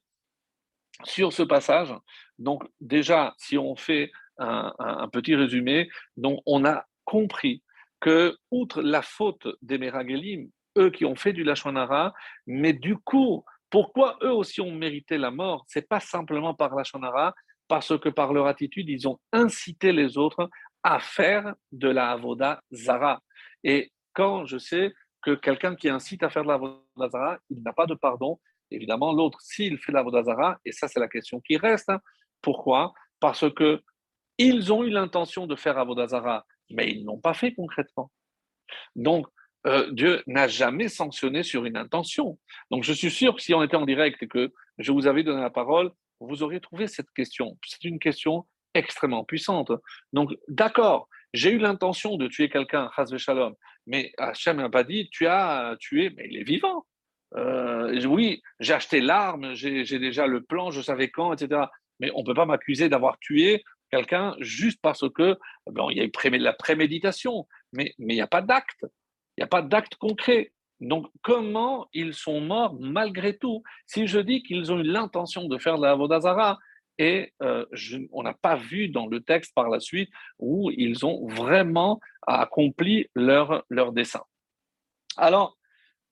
sur ce passage. Donc déjà, si on fait un, petit résumé. Donc, on a compris que, outre la faute des Meragelim, eux qui ont fait du Lachonara, mais du coup, pourquoi eux aussi ont mérité la mort? C'est pas simplement par Lachonara, parce que par leur attitude, ils ont incité les autres à faire de la avoda zara. Et quand je sais que quelqu'un qui incite à faire de la avoda zara, il n'a pas de pardon, évidemment, l'autre, s'il fait de la avoda zara, et ça c'est la question qui reste, hein, pourquoi? Parce que ils ont eu l'intention de faire avoda zara, mais ils n'ont pas fait concrètement. Donc, euh, Dieu n'a jamais sanctionné sur une intention. Donc, je suis sûr que si on était en direct et que je vous avais donné la parole, vous auriez trouvé cette question. C'est une question extrêmement puissante. Donc, d'accord, j'ai eu l'intention de tuer quelqu'un, Shalom, mais Hachem n'a pas dit tu as tué, mais il est vivant. Euh, oui, j'ai acheté l'arme, j'ai déjà le plan, je savais quand, etc. Mais on ne peut pas m'accuser d'avoir tué quelqu'un juste parce que bon, il y a la préméditation, mais il n'y a pas d'acte. Il n'y a pas d'acte concret. Donc, comment ils sont morts malgré tout? Si je dis qu'ils ont eu l'intention de faire la Vodazara, et euh, on n'a pas vu dans le texte par la suite où ils ont vraiment accompli leur, leur dessein. Alors,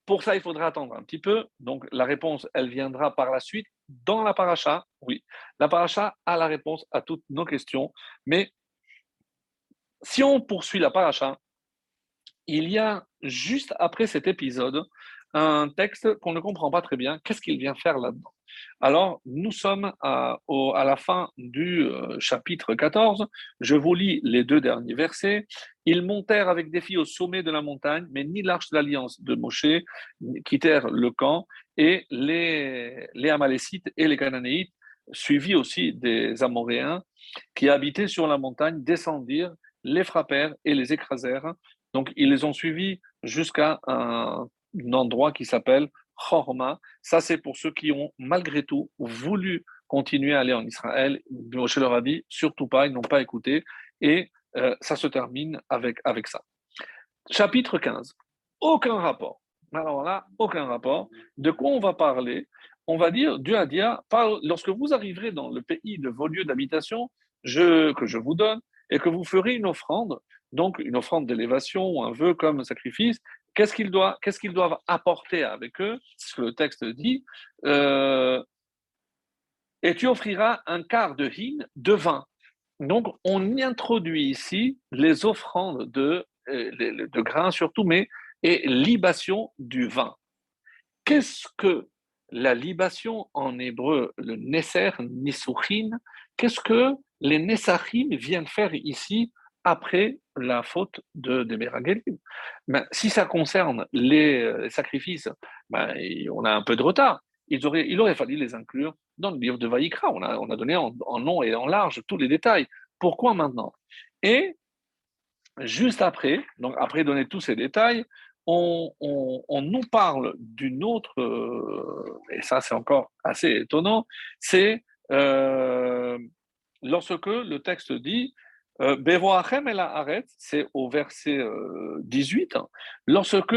pour ça, il faudra attendre un petit peu. Donc, la réponse, elle viendra par la suite dans la paracha. Oui, la paracha a la réponse à toutes nos questions. Mais si on poursuit la paracha, il y a juste après cet épisode un texte qu'on ne comprend pas très bien. Qu'est-ce qu'il vient faire là-dedans? Alors, nous sommes à, la fin du euh, chapitre 14. Je vous lis les deux derniers versets. Ils montèrent avec des filles au sommet de la montagne, mais ni l'arche de l'alliance de Moshe quittèrent le camp, et les, les Amalécites et les Cananéites, suivis aussi des Amoréens, qui habitaient sur la montagne, descendirent, les frappèrent et les écrasèrent. Donc, ils les ont suivis jusqu'à un, endroit qui s'appelle Chorma. Ça, c'est pour ceux qui ont, malgré tout, voulu continuer à aller en Israël. Moshe leur a dit, surtout pas, ils n'ont pas écouté. Et euh, ça se termine avec, avec ça. Chapitre 15. Aucun rapport. Alors là, aucun rapport. De quoi on va parler? On va dire, Dieu a dit, lorsque vous arriverez dans le pays de vos lieux d'habitation que je vous donne, et que vous ferez une offrande, donc une offrande d'élévation ou un vœu comme sacrifice, qu'est-ce qu'ils doivent, apporter avec eux Ce que le texte dit. Euh, et tu offriras un quart de hin de vin. Donc, on introduit ici les offrandes de, euh, grains surtout, mais et libation du vin. Qu'est-ce que la libation en hébreu, le neser, nisuchin, qu'est-ce que les nesachim viennent faire ici après la faute de, de ben, Si ça concerne les, euh, sacrifices, ben, on a un peu de retard. Il aurait, fallu les inclure dans le livre de Vaïkra. On a, on a donné en, en long et en large tous les détails. Pourquoi maintenant? Et juste après, donc après donner tous ces détails, on, nous parle d'une autre, euh, et ça c'est encore assez étonnant, c'est euh, lorsque le texte dit euh, Bevoachem el arrête, c'est au verset 18, hein, lorsque,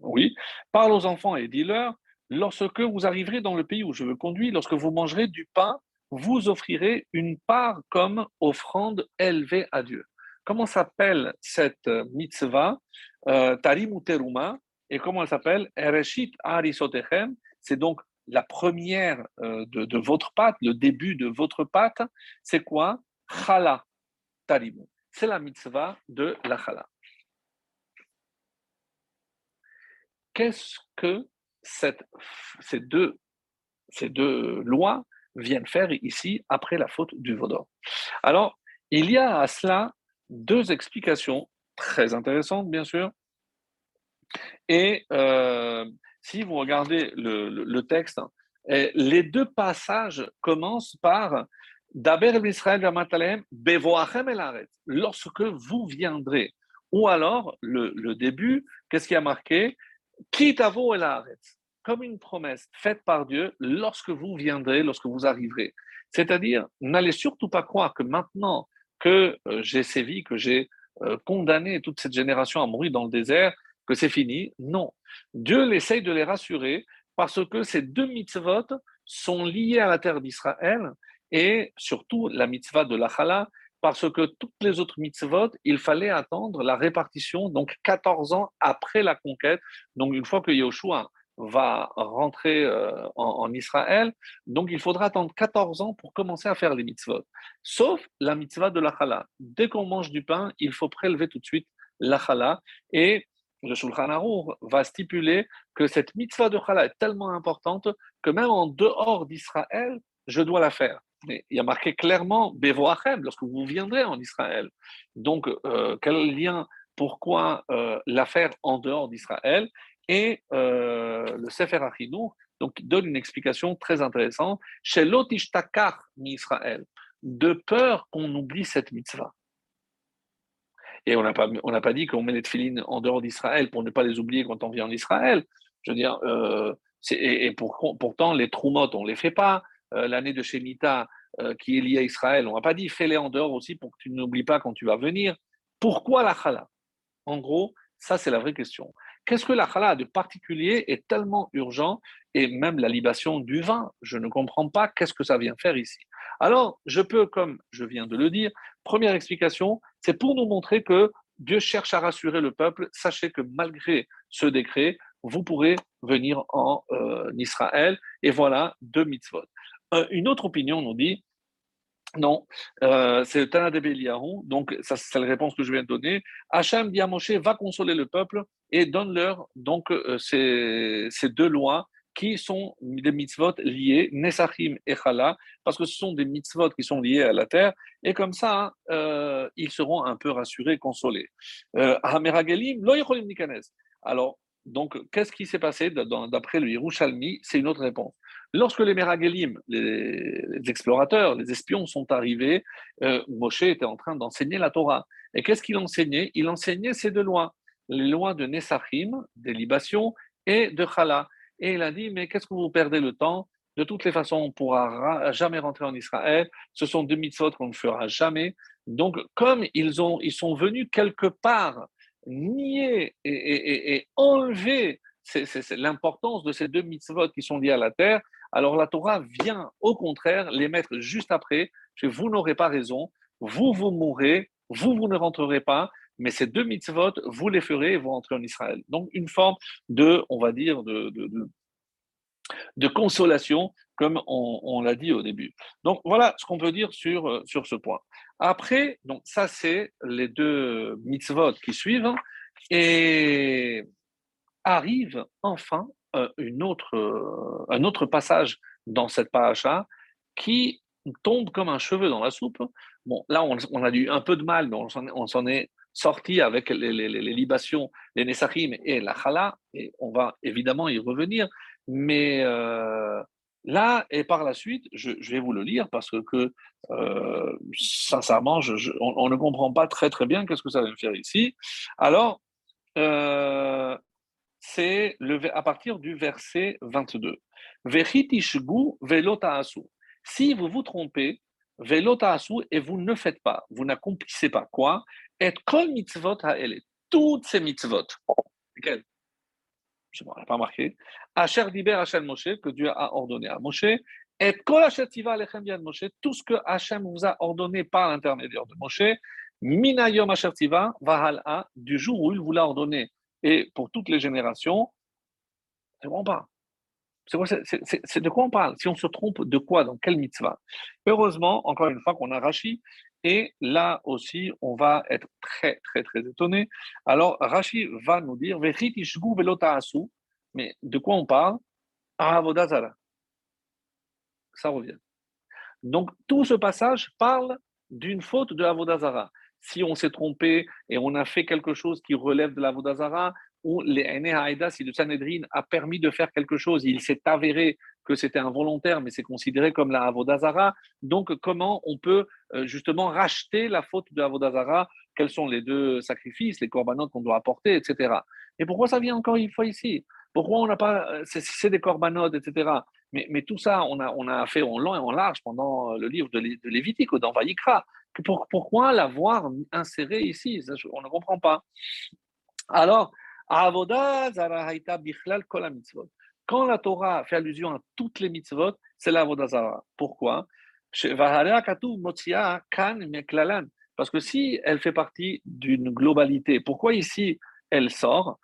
oui, parle aux enfants et dis-leur, lorsque vous arriverez dans le pays où je veux conduire, lorsque vous mangerez du pain, vous offrirez une part comme offrande élevée à Dieu. Comment s'appelle cette mitzvah euh, Tarim ou et comment elle s'appelle? Ereshit Arisotechem. C'est donc la première euh, de, votre pâte, le début de votre pâte. C'est quoi? Chala. C'est la mitzvah de la chala. Qu'est-ce que cette, ces, deux, ces deux lois viennent faire ici après la faute du Vaudor Alors, il y a à cela deux explications très intéressantes, bien sûr. Et euh, si vous regardez le, texte, eh, les deux passages commencent par Daber Israël lorsque vous viendrez. Ou alors, le, début, qu'est-ce qui a marqué? Kitavo el comme une promesse faite par Dieu lorsque vous viendrez, lorsque vous arriverez. C'est-à-dire, n'allez surtout pas croire que maintenant que euh, j'ai sévi, que j'ai euh, condamné toute cette génération à mourir dans le désert, que c'est fini. Non. Dieu essaye de les rassurer parce que ces deux mitzvot sont liés à la terre d'Israël et surtout la mitzvah de l'Achala, parce que toutes les autres mitzvot, il fallait attendre la répartition, donc 14 ans après la conquête. Donc une fois que Yahushua va rentrer euh, en, Israël, donc il faudra attendre 14 ans pour commencer à faire les mitzvot. Sauf la mitzvah de la chala. Dès qu'on mange du pain, il faut prélever tout de suite la chala. Et le Shulchan Aruch va stipuler que cette mitzvah de chala est tellement importante que même en dehors d'Israël, je dois la faire. Mais il y a marqué clairement Bevoachem lorsque vous viendrez en Israël. Donc, euh, quel lien pourquoi euh, la faire en dehors d'Israël? Et euh, le Sefer Achinour donc, donne une explication très intéressante. Chez l'Otishtakar Israël, de peur qu'on oublie cette mitzvah. Et on n'a pas, pas dit qu'on met les tefilines en dehors d'Israël pour ne pas les oublier quand on vient en Israël. Je veux dire, euh, et, pourtant, les troumotes, on ne les fait pas. Euh, l'année de Shemitah, qui est liée à Israël, on n'a pas dit fais-les en dehors aussi pour que tu n'oublies pas quand tu vas venir. Pourquoi la chala En gros, ça, c'est la vraie question. Qu'est-ce que la chala de particulier est tellement urgent et même la libation du vin Je ne comprends pas qu'est-ce que ça vient faire ici. Alors, je peux, comme je viens de le dire, première explication, c'est pour nous montrer que Dieu cherche à rassurer le peuple. Sachez que malgré ce décret, vous pourrez venir en euh, Israël. Et voilà deux mitzvot. Euh, une autre opinion nous dit non, euh, c'est Tana de Beliaron, donc c'est la réponse que je viens de donner. Hachem dit à Moshe, va consoler le peuple et donne-leur donc ces, deux lois qui sont des mitzvot liés, Nesachim et Chala, parce que ce sont des mitzvot qui sont liés à la terre, et comme ça, euh, ils seront un peu rassurés, consolés. Euh, Alors, donc, qu'est-ce qui s'est passé d'après le Yerushalmi? C'est une autre réponse. Lorsque les Meragelim, les, explorateurs, les espions sont arrivés, euh, Moshe était en train d'enseigner la Torah. Et qu'est-ce qu'il enseignait? Il enseignait ces deux lois, les lois de Nesachim, des libations, et de Chala. Et il a dit, mais qu'est-ce que vous perdez le temps? De toutes les façons, on ne pourra jamais rentrer en Israël. Ce sont deux mitzvot qu'on ne fera jamais. Donc, comme ils, ont, ils sont venus quelque part nier et, enlever l'importance de ces deux mitzvot qui sont liés à la terre, alors la Torah vient au contraire les mettre juste après. Vous n'aurez pas raison, vous, vous mourrez, vous, vous ne rentrerez pas, mais ces deux mitzvot, vous les ferez et vous rentrez en Israël. Donc une forme de, on va dire, de, de, consolation, comme on, l'a dit au début. Donc voilà ce qu'on peut dire sur, euh, sur ce point. Après, donc ça c'est les deux mitzvot qui suivent, et arrive enfin euh, une autre, euh, un autre passage dans cette paracha qui tombe comme un cheveu dans la soupe. Bon, là, on, a eu un peu de mal, mais on s'en est sorti avec les, libations, les Nesachim et la Chala, et on va évidemment y revenir. Mais euh, là, et par la suite, je, vais vous le lire parce que, sincèrement, je, on, ne comprend pas très très bien qu'est-ce que ça veut faire ici. Alors, c'est à partir du verset 22. Si vous vous trompez, et vous ne faites pas, vous n'accomplissez pas quoi? Et kol mitzvot toutes ces mitzvot. Lesquelles? Je ne pas marqué. Asher diber Hachem Moshe, que Dieu a ordonné à Moshe. Et kol asher tiva alechem Moshe, tout ce que Hachem vous a ordonné par l'intermédiaire de Moshe. Minayom asher tiva vahal'a, du jour où il vous l'a ordonné et pour toutes les générations, c'est quoi on parle? C'est de quoi on parle? Si on se trompe, de quoi? Dans quel mitzvah? Heureusement, encore une fois, qu'on a Rashi, et là aussi, on va être très, très, très étonné. Alors, Rashi va nous dire mais de quoi on parle? Avodazara. Ça revient. Donc, tout ce passage parle d'une faute de Avodazara si on s'est trompé et on a fait quelque chose qui relève de la Vodazara, ou les Haïda, si le Sanhedrin a permis de faire quelque chose, il s'est avéré que c'était involontaire, mais c'est considéré comme la Avodazara. Donc, comment on peut euh, justement racheter la faute de Avodazara? Quels sont les deux sacrifices, les corbanotes qu'on doit apporter, etc. Et pourquoi ça vient encore une fois ici? Pourquoi on n'a pas. Euh, c'est des corbanotes, etc. Mais, tout ça, on a, on a fait en long et en large pendant le livre de, Lévitique, dans Vaïkra pourquoi l'avoir inséré ici? On ne comprend pas. Alors, quand la Torah fait allusion à toutes les mitzvot, c'est la Zara. Pourquoi Parce que si elle fait partie d'une globalité, pourquoi ici elle sort?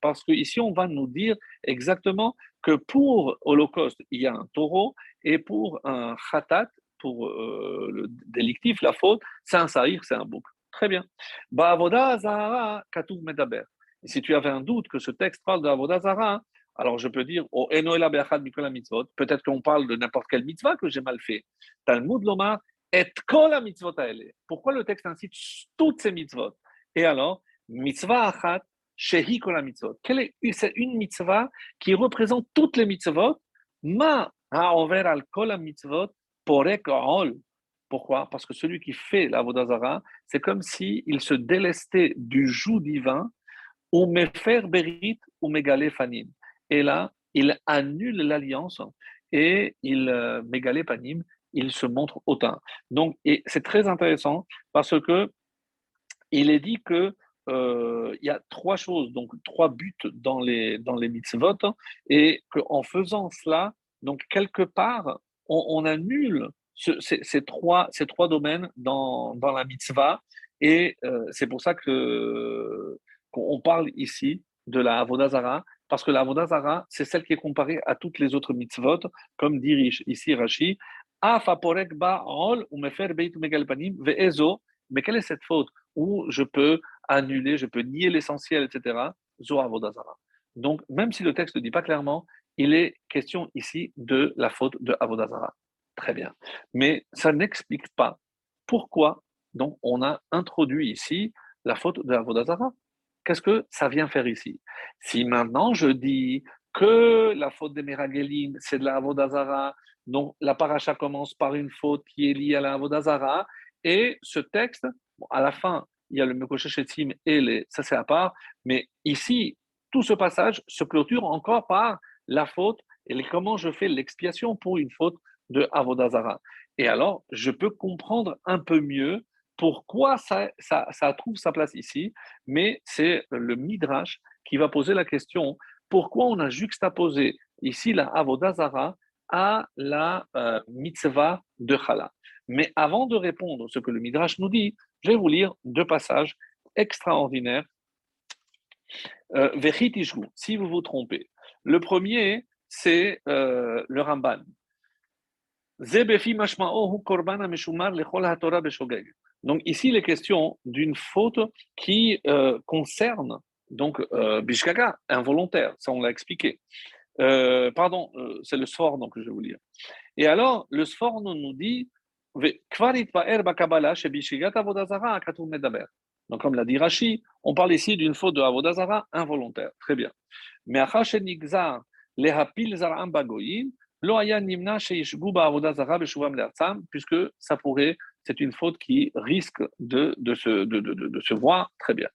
Parce qu'ici, on va nous dire exactement que pour Holocauste, il y a un taureau, et pour un khatat, pour euh, le délictif, la faute, c'est un saïr, c'est un bouc. Très bien. Ba'avoda zahara medaber. Si tu avais un doute que ce texte parle de Avoda Zara, alors je peux dire, oh, mitzvot, peut-être qu'on parle de n'importe quelle mitzvah que j'ai mal fait. Talmud lomar, et kol mitzvot Pourquoi le texte incite toutes ces mitzvot? Et alors, mitzvah achat, shehi mitzvot. C'est une mitzvah qui représente toutes les mitzvot? Ma ha'over al mitzvot, porek. Pourquoi? Parce que celui qui fait la Vodazara, c'est comme s'il il se délestait du joug divin, berit ou megale fanim. Et là, il annule l'alliance et il euh, megale il se montre hautain. Donc, c'est très intéressant parce que il est dit que euh, il y a trois choses, donc trois buts dans les, dans les mitzvot, et qu'en faisant cela, donc quelque part, on annule ces, trois, ces trois domaines dans, dans la mitzvah. Et euh, c'est pour ça que, qu'on parle ici de la Avodazara, parce que la Avodazara, c'est celle qui est comparée à toutes les autres mitzvot, comme dit ici Rashi. Mais quelle est cette faute où je peux annuler, je peux nier l'essentiel, etc. Donc, même si le texte ne dit pas clairement, il est question ici de la faute de Avodazara. Très bien. Mais ça n'explique pas pourquoi donc, on a introduit ici la faute de Avodazara. Qu'est-ce que ça vient faire ici? Si maintenant je dis que la faute des Meragelim, c'est de la Avodazara, donc la paracha commence par une faute qui est liée à la Avodazara, et ce texte, à la fin, il y a le Mekoshechetim et les, ça c'est à part, mais ici, tout ce passage se clôture encore par la faute et comment je fais l'expiation pour une faute de Avodazara. Et alors, je peux comprendre un peu mieux pourquoi ça, trouve sa place ici, mais c'est le Midrash qui va poser la question pourquoi on a juxtaposé ici la Avodazara à la euh, mitzvah de Chala. Mais avant de répondre à ce que le Midrash nous dit, je vais vous lire deux passages extraordinaires. Euh, si vous vous trompez. Le premier, c'est euh, le Ramban. Donc ici, il est question d'une faute qui euh, concerne donc euh, bishkaga, involontaire, ça on l'a expliqué. Euh, pardon, euh, c'est le sfor donc je vais vous lire. Et alors, le sfor nous dit donc comme l'a dit Rashi, on parle ici d'une faute de avodazara involontaire. Très bien. Mais puisque ça pourrait, c'est une faute qui risque de, se, voir très bien.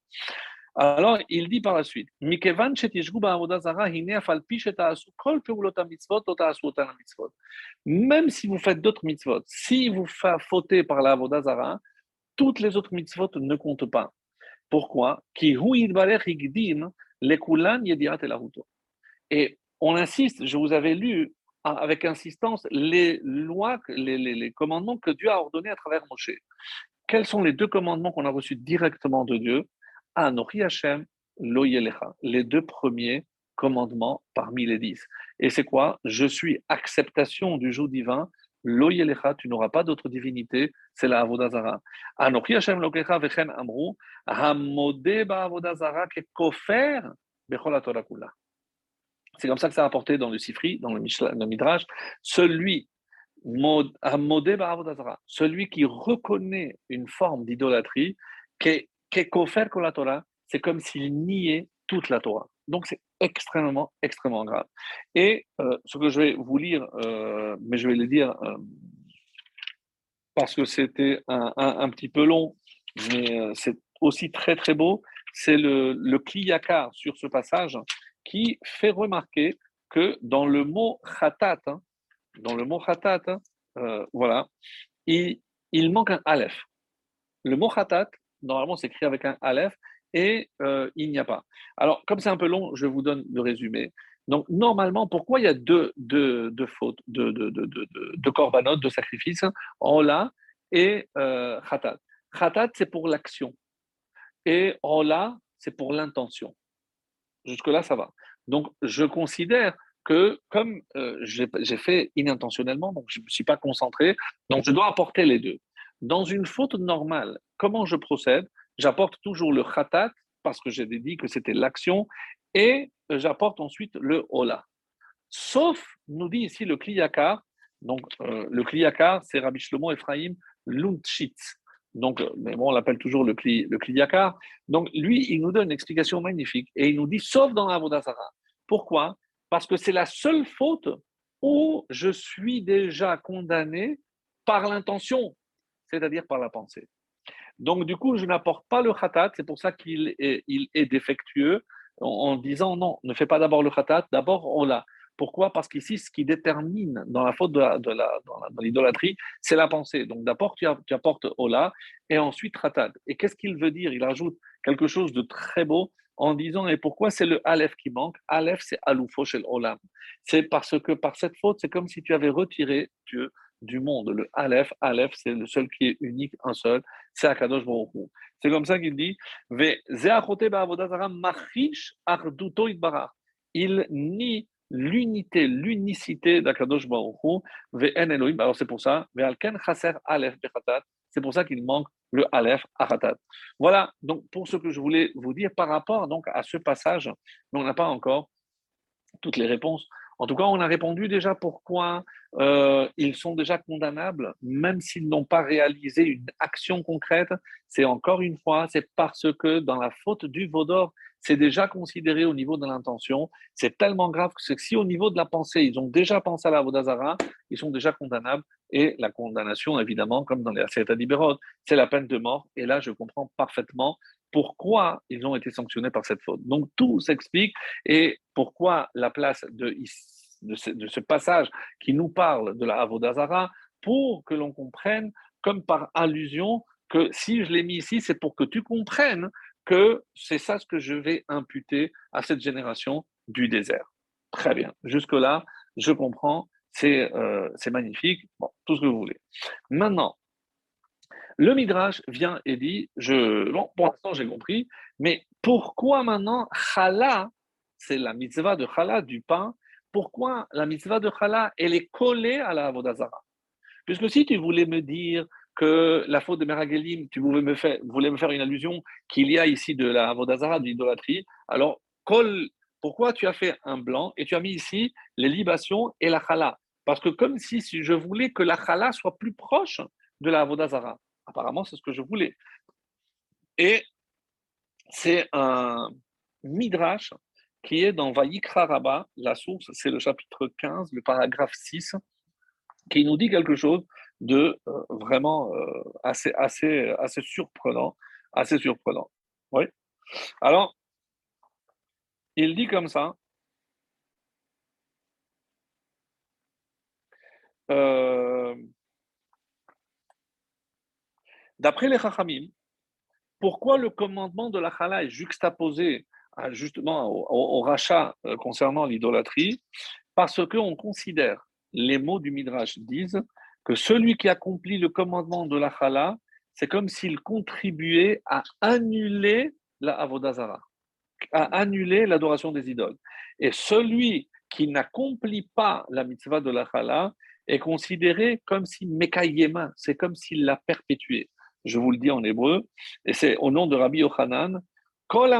Alors, il dit par la suite, même si vous faites d'autres mitzvot, si vous faites fauter par la Avodazara, toutes les autres mitzvot ne comptent pas. Pourquoi? Et on insiste, je vous avais lu avec insistance les lois, les, commandements que Dieu a ordonnés à travers Moshe. Quels sont les deux commandements qu'on a reçus directement de Dieu? Anochi Hashem, Lo les deux premiers commandements parmi les dix. Et c'est quoi? Je suis acceptation du jour divin. Lo tu n'auras pas d'autre divinité, c'est la Avodazara. Anochi Hashem Lokecha Vechen Amru, Hamode Ba Avodazara Bechol Torah. C'est comme ça que ça a apporté dans le Sifri, dans le, Midrash. Celui, celui qui reconnaît une forme d'idolâtrie, c'est comme s'il niait toute la Torah. Donc c'est extrêmement, extrêmement grave. Et euh, ce que je vais vous lire, euh, mais je vais le dire euh, parce que c'était un, petit peu long, mais c'est aussi très très beau, c'est le, le sur ce passage qui fait remarquer que dans le mot khatat, hein, dans le mot khatat, hein, euh, voilà, il, manque un aleph. Le mot khatat, normalement, s'écrit avec un aleph et euh, il n'y a pas. Alors, comme c'est un peu long, je vous donne le résumé. Donc, normalement, pourquoi il y a deux, fautes, deux, deux, deux, corbanotes, de sacrifices, Ola et euh, Khatat? Khatat, c'est pour l'action. Et Ola, c'est pour l'intention. Jusque-là, ça va. Donc, je considère que comme euh, j'ai fait inintentionnellement, donc je ne me suis pas concentré, donc je dois apporter les deux. Dans une faute normale, comment je procède? J'apporte toujours le khatat, parce que j'ai dit que c'était l'action, et j'apporte ensuite le hola. Sauf, nous dit ici le kliyakar, donc euh, le kliyakar, c'est Rabbi Shlomo Ephraim Luntschitz. Donc, mais bon, on l'appelle toujours le, kli, le kliyakar. Donc, lui, il nous donne une explication magnifique et il nous dit, sauf dans l'Avodazara. Pourquoi? Parce que c'est la seule faute où je suis déjà condamné par l'intention, c'est-à-dire par la pensée. Donc, du coup, je n'apporte pas le khatat, c'est pour ça qu'il est, défectueux, en, disant non, ne fais pas d'abord le khatat, d'abord on l'a. Pourquoi? Parce qu'ici, ce qui détermine dans la faute de, la, l'idolâtrie, c'est la pensée. Donc d'abord, tu, apportes Ola et ensuite Khatat. Et qu'est-ce qu'il veut dire? Il ajoute quelque chose de très beau en disant et pourquoi c'est le Aleph qui manque? Aleph, c'est Aloufo chez Olam. C'est parce que par cette faute, c'est comme si tu avais retiré Dieu du monde. Le Aleph, Aleph, c'est le seul qui est unique, un seul, c'est Akadosh Baruch C'est comme ça qu'il dit Il nie l'unité, l'unicité d'Akadosh Baruch Elohim. Alors c'est pour ça, c'est pour ça qu'il manque le Aleph Achatat. Voilà, donc pour ce que je voulais vous dire par rapport donc à ce passage, mais on n'a pas encore toutes les réponses. En tout cas, on a répondu déjà pourquoi euh, ils sont déjà condamnables, même s'ils n'ont pas réalisé une action concrète. C'est encore une fois, c'est parce que dans la faute du Vaudor, c'est déjà considéré au niveau de l'intention. C'est tellement grave que si au niveau de la pensée, ils ont déjà pensé à la Vodazara, ils sont déjà condamnables. Et la condamnation, évidemment, comme dans les Aseret Liberot, c'est la peine de mort. Et là, je comprends parfaitement pourquoi ils ont été sanctionnés par cette faute. Donc tout s'explique et pourquoi la place de, de, ce, passage qui nous parle de la Avodazara, pour que l'on comprenne, comme par allusion, que si je l'ai mis ici, c'est pour que tu comprennes que c'est ça ce que je vais imputer à cette génération du désert. Très bien. Jusque-là, je comprends, c'est euh, magnifique, bon, tout ce que vous voulez. Maintenant, le Midrash vient et dit, je, bon, pour l'instant j'ai compris, mais pourquoi maintenant chala, c'est la mitzvah de chala, du pain, pourquoi la mitzvah de chala, elle est collée à la Avodazara Puisque si tu voulais me dire que la faute de Meragelim, tu voulais me faire, une allusion qu'il y a ici de la Avodazara, de l'idolâtrie, alors colle, pourquoi tu as fait un blanc et tu as mis ici les libations et la chala Parce que comme si, je voulais que la chala soit plus proche de la Avodazara. Apparemment, c'est ce que je voulais. Et c'est un midrash qui est dans Vayikra Rabba, la source, c'est le chapitre 15, le paragraphe 6, qui nous dit quelque chose de euh, vraiment euh, assez, assez, surprenant. Assez surprenant. Oui. Alors, il dit comme ça. Euh, D'après les Chachamim, pourquoi le commandement de la Chala est juxtaposé justement au, rachat euh, concernant l'idolâtrie? Parce qu'on considère, les mots du Midrash disent, que celui qui accomplit le commandement de la Chala, c'est comme s'il contribuait à annuler la Avodazara, à annuler l'adoration des idoles. Et celui qui n'accomplit pas la mitzvah de la Chala est considéré comme si Mekayema, c'est comme s'il l'a perpétué je vous le dis en hébreu, et c'est au nom de Rabbi Yochanan, Kol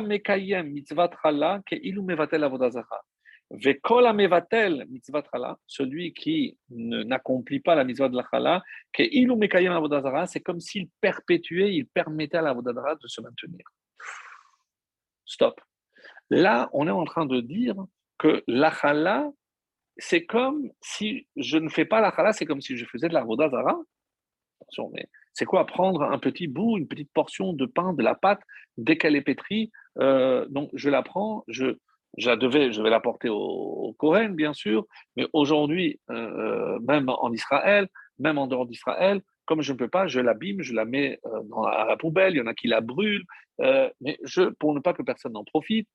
mitzvat celui qui n'accomplit pas la mitzvah de la chala, c'est comme s'il perpétuait, il permettait à la vodazara de se maintenir. Stop. Là, on est en train de dire que la chala, c'est comme si je ne fais pas la chala, c'est comme si je faisais de la vodazara. Attention, mais c'est quoi Prendre un petit bout, une petite portion de pain, de la pâte, dès qu'elle est pétrie. Euh, donc, je la prends, je, je, devais, je vais la porter au, au bien sûr, mais aujourd'hui, euh, même en Israël, même en dehors d'Israël, comme je ne peux pas, je l'abîme, je la mets euh, dans, à la poubelle, il y en a qui la brûlent, mais je, pour ne pas que personne n'en profite,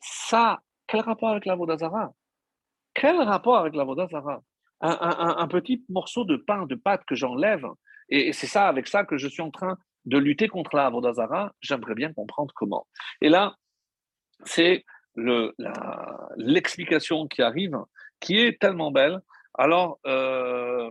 ça, quel rapport avec la Vodazara Quel rapport avec la Vodazara un, petit morceau de pain, de pâte que j'enlève, et, c'est ça, avec ça que je suis en train de lutter contre la Vodazara, j'aimerais bien comprendre comment. Et là, c'est l'explication qui arrive, qui est tellement belle. Alors, euh,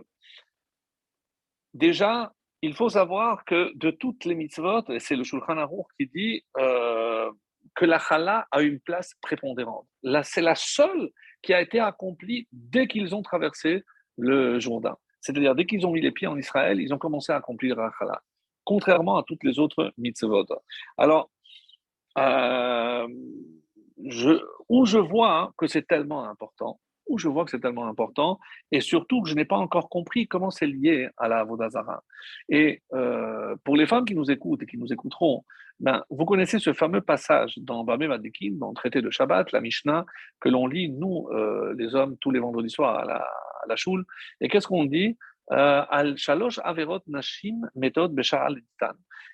déjà, il faut savoir que de toutes les mitzvot, et c'est le Shulchan Aruch qui dit euh, que la chala a une place prépondérante. C'est la seule qui a été accomplie dès qu'ils ont traversé le Jourdain. C'est-à-dire, dès qu'ils ont mis les pieds en Israël, ils ont commencé à accomplir la chala, contrairement à toutes les autres mitzvot. Alors, euh, où je vois que c'est tellement important, où je vois que c'est tellement important, et surtout que je n'ai pas encore compris comment c'est lié à la Vodazara. Et euh, pour les femmes qui nous écoutent et qui nous écouteront, ben, vous connaissez ce fameux passage dans Bamé Madikin, dans le traité de Shabbat, la Mishnah, que l'on lit, nous, euh, les hommes, tous les vendredis soirs à la, à la choule. Et qu'est-ce qu'on dit? Al shalosh averot nashim méthode besha'al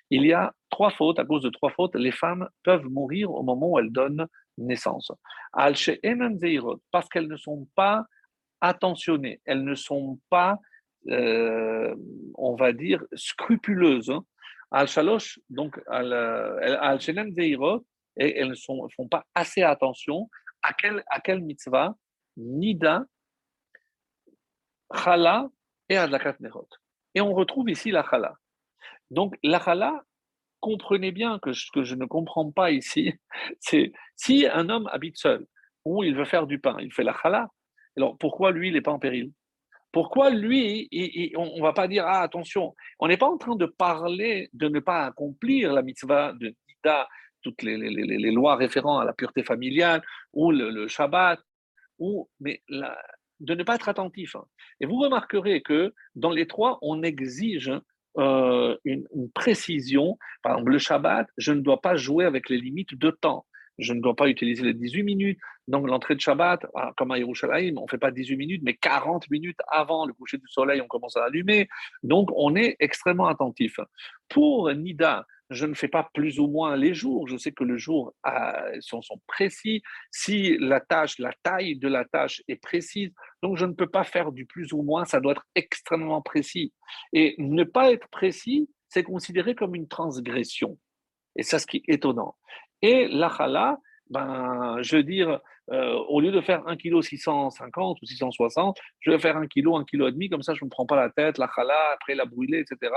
Il y a trois fautes, à cause de trois fautes, les femmes peuvent mourir au moment où elles donnent naissance. Al parce qu'elles ne sont pas attentionnées, elles ne sont pas, euh, on va dire, scrupuleuses. Hein. Al-Shalosh, donc Al-Shenem Zeirot, et elles ne font pas assez attention à quelle à quel mitzvah, Nida, Chala et Adlakat Nerot. Et on retrouve ici la Chala. Donc la Chala, comprenez bien que ce que je ne comprends pas ici, [laughs] c'est si un homme habite seul, ou il veut faire du pain, il fait la Chala, alors pourquoi lui, il n'est pas en péril? Pourquoi lui, on ne va pas dire, ah attention, on n'est pas en train de parler de ne pas accomplir la mitzvah de Nida, toutes les, lois référentes à la pureté familiale, ou le, Shabbat, ou, mais de ne pas être attentif. Et vous remarquerez que dans les trois, on exige euh, une, précision. Par exemple, le Shabbat, je ne dois pas jouer avec les limites de temps je ne dois pas utiliser les 18 minutes. Donc l'entrée de Shabbat, ah, comme à Yerushalayim, on ne fait pas 18 minutes, mais 40 minutes avant le coucher du soleil, on commence à allumer. Donc on est extrêmement attentif. Pour Nida, je ne fais pas plus ou moins les jours. Je sais que le jour sont, sont, précis. Si la tâche, la taille de la tâche est précise, donc je ne peux pas faire du plus ou moins. Ça doit être extrêmement précis. Et ne pas être précis, c'est considéré comme une transgression. Et ça, ce qui est étonnant. Et l'achala, ben, je veux dire, euh, au lieu de faire 1 kg 650 ou 660, je vais faire 1 kg, 1 kg et demi, comme ça je ne me prends pas la tête, la chala, après la brûler, etc.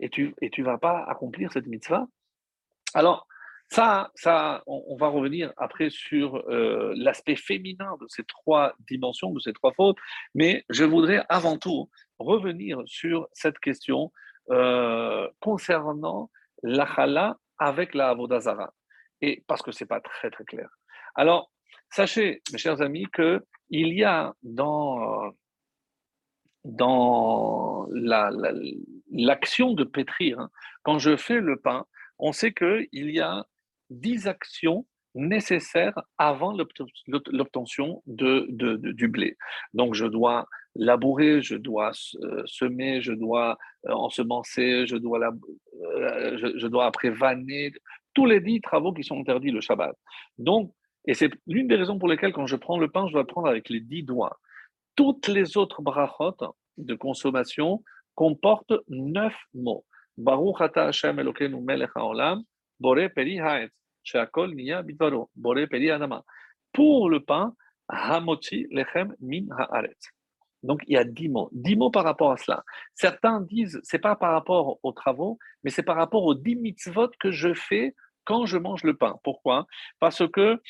Et tu et tu vas pas accomplir cette mitzvah. Alors, ça, ça on, va revenir après sur euh, l'aspect féminin de ces trois dimensions, de ces trois fautes, mais je voudrais avant tout revenir sur cette question euh, concernant la chala avec la Avodazara. Et parce que ce n'est pas très très clair. Alors, sachez, mes chers amis, qu'il y a dans, dans l'action de pétrir, hein, quand je fais le pain, on sait qu'il y a dix actions nécessaires avant l'obtention de, du blé. Donc, je dois labourer, je dois euh, semer, je dois euh, ensemencer, je dois, euh, je, dois après vanner, tous les dix travaux qui sont interdits le Shabbat. Donc, et c'est l'une des raisons pour lesquelles quand je prends le pain, je dois le prendre avec les dix doigts. Toutes les autres brachot de consommation comportent neuf mots. Baruch ata Hashem peri haetz, peri. Pour le pain, lechem min haaretz. Donc, il y a dix mots. Dix mots par rapport à cela. Certains disent, c'est pas par rapport aux travaux, mais c'est par rapport aux dix mitzvot que je fais quand je mange le pain. Pourquoi? Parce que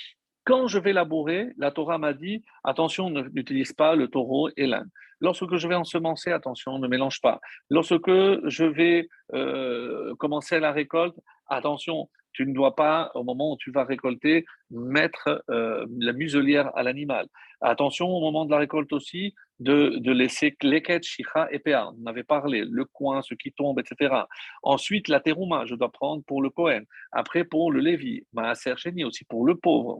quand je vais labourer, la Torah m'a dit, attention, n'utilise pas le taureau et l'âne. Lorsque je vais ensemencer, attention, ne mélange pas. Lorsque je vais euh, commencer la récolte, attention, tu ne dois pas, au moment où tu vas récolter, mettre euh, la muselière à l'animal. Attention au moment de la récolte aussi, de, de laisser leket, shicha et pea. On avait parlé, le coin, ce qui tombe, etc. Ensuite, la terouma, je dois prendre pour le Cohen. Après, pour le Lévi, maaser sheni aussi pour le pauvre,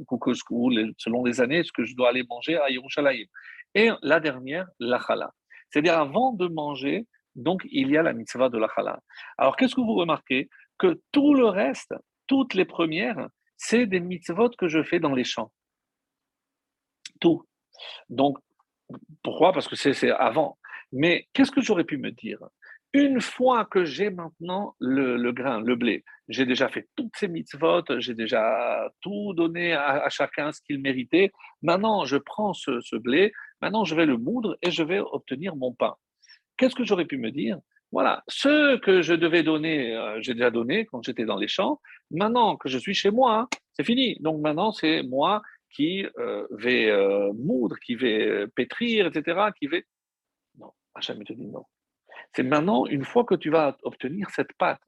selon les années, ce que je dois aller manger à Yerushalayim. Et la dernière, la chala. C'est-à-dire, avant de manger, donc, il y a la mitzvah de la chala. Alors, qu'est-ce que vous remarquez? Que tout le reste, toutes les premières, c'est des mitzvot que je fais dans les champs. Tout. Donc, pourquoi? Parce que c'est avant. Mais qu'est-ce que j'aurais pu me dire? Une fois que j'ai maintenant le, grain, le blé, j'ai déjà fait toutes ces mitzvot, j'ai déjà tout donné à, chacun ce qu'il méritait. Maintenant, je prends ce blé, maintenant je vais le moudre et je vais obtenir mon pain. Qu'est-ce que j'aurais pu me dire? Voilà, ce que je devais donner, euh, j'ai déjà donné quand j'étais dans les champs. Maintenant que je suis chez moi, c'est fini. Donc maintenant, c'est moi qui euh, vais euh, moudre, qui vais pétrir, etc., qui vais... Non, Hachem te dit non. C'est maintenant, une fois que tu vas obtenir cette pâte,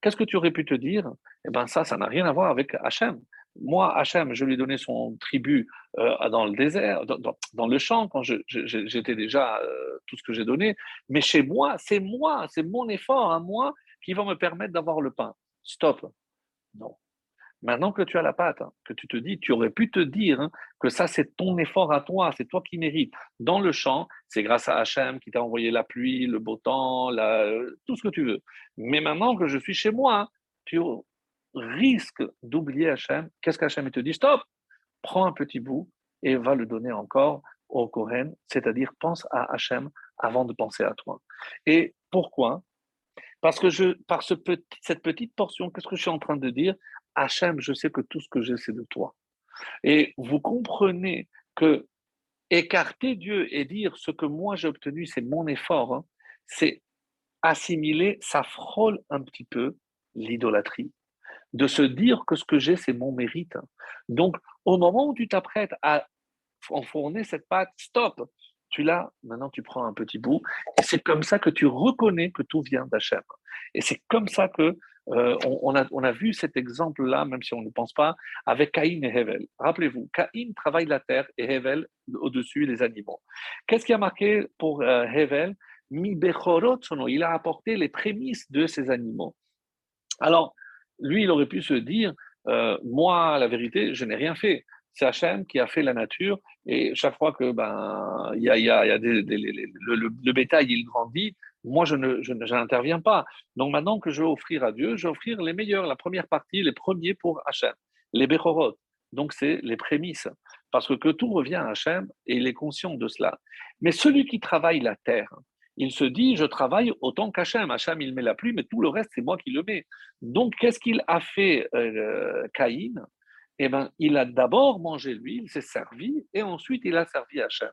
qu'est-ce que tu aurais pu te dire? Eh bien ça, ça n'a rien à voir avec Hachem. Moi, Hachem, je lui ai donné son tribut euh, dans le désert, dans, le champ, quand j'étais déjà euh, tout ce que j'ai donné. Mais chez moi, c'est moi, c'est mon effort à moi qui va me permettre d'avoir le pain. Stop. Non. Maintenant que tu as la pâte, hein, que tu te dis, tu aurais pu te dire hein, que ça, c'est ton effort à toi, c'est toi qui mérites. Dans le champ, c'est grâce à Hachem qui t'a envoyé la pluie, le beau temps, tout ce que tu veux. Mais maintenant que je suis chez moi, tu risques d'oublier Hachem. Qu'est-ce qu'Hachem te dit? Stop Prends un petit bout et va le donner encore au Kohen, c'est-à-dire pense à Hachem avant de penser à toi. Et pourquoi? Parce que je, par ce cette petite portion, qu'est-ce que je suis en train de dire? Hachem, je sais que tout ce que j'ai, c'est de toi. Et vous comprenez que écarter Dieu et dire ce que moi j'ai obtenu, c'est mon effort, hein, c'est assimiler, ça frôle un petit peu l'idolâtrie. De se dire que ce que j'ai, c'est mon mérite. Donc, au moment où tu t'apprêtes à enfourner cette pâte, stop, tu l'as, maintenant tu prends un petit bout, et c'est comme ça que tu reconnais que tout vient d'Hachem. Et c'est comme ça que euh, on, a, on, a, vu cet exemple-là, même si on ne pense pas, avec Caïn et Hevel. Rappelez-vous, Caïn travaille la terre et Hevel au-dessus les animaux. Qu'est-ce qui a marqué pour euh, Hevel? Il a apporté les prémices de ces animaux. Alors, lui, il aurait pu se dire, euh, moi, la vérité, je n'ai rien fait. C'est Hachem qui a fait la nature et chaque fois que le, bétail il grandit, moi je ne n'interviens pas. Donc maintenant que je vais offrir à Dieu, je vais offrir les meilleurs, la première partie, les premiers pour Hachem, les Bechorot. Donc c'est les prémices parce que, que tout revient à Hachem et il est conscient de cela. Mais celui qui travaille la terre, il se dit, je travaille autant qu'Hachem. Hachem, il met la pluie, mais tout le reste, c'est moi qui le mets. Donc, qu'est-ce qu'il a fait euh, Caïn? Eh bien, il a d'abord mangé lui, il s'est servi, et ensuite il a servi Hachem.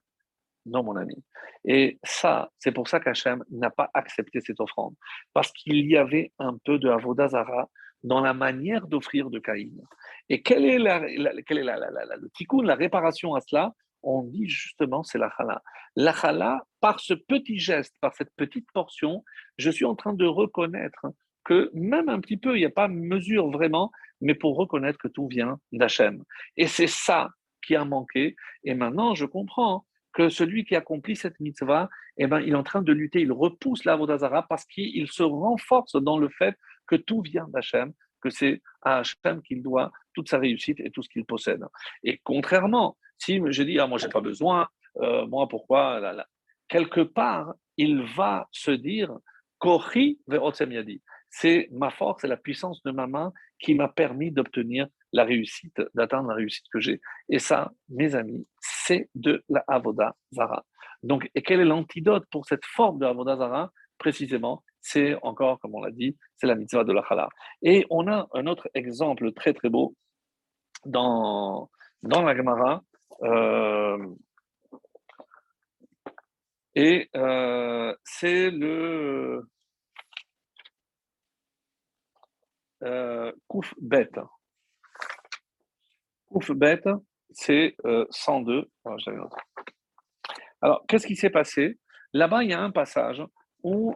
Non, mon ami. Et ça, c'est pour ça qu'Hachem n'a pas accepté cette offrande. Parce qu'il y avait un peu de Avodazara dans la manière d'offrir de Caïn. Et quelle est, le tikkun, la réparation à cela? On dit justement c'est la chala. La chala, par ce petit geste, par cette petite portion, je suis en train de reconnaître que même un petit peu, il n'y a pas mesure vraiment, mais pour reconnaître que tout vient d'Hachem. Et c'est ça qui a manqué. Et maintenant, je comprends que celui qui accomplit cette mitzvah, eh ben, il est en train de lutter, il repousse la Vodazara parce qu'il se renforce dans le fait que tout vient d'Hachem, que c'est à Hachem qu'il doit toute sa réussite et tout ce qu'il possède. Et contrairement si je dis, ah, moi, je n'ai pas besoin, euh, moi, pourquoi Quelque part, il va se dire. C'est ma force et la puissance de ma main qui m'a permis d'obtenir la réussite, d'atteindre la réussite que j'ai. Et ça, mes amis, c'est de la Avoda Zara. Donc, et quel est l'antidote pour cette forme de Avoda Zara Précisément, c'est encore, comme on l'a dit, c'est la mitzvah de la Chala. Et on a un autre exemple très très beau dans, la Gemara, euh, et euh, c'est le euh, Kouf bête. Kouf bête, c'est 102. Ah, Alors, qu'est-ce qui s'est passé? Là-bas, il y a un passage où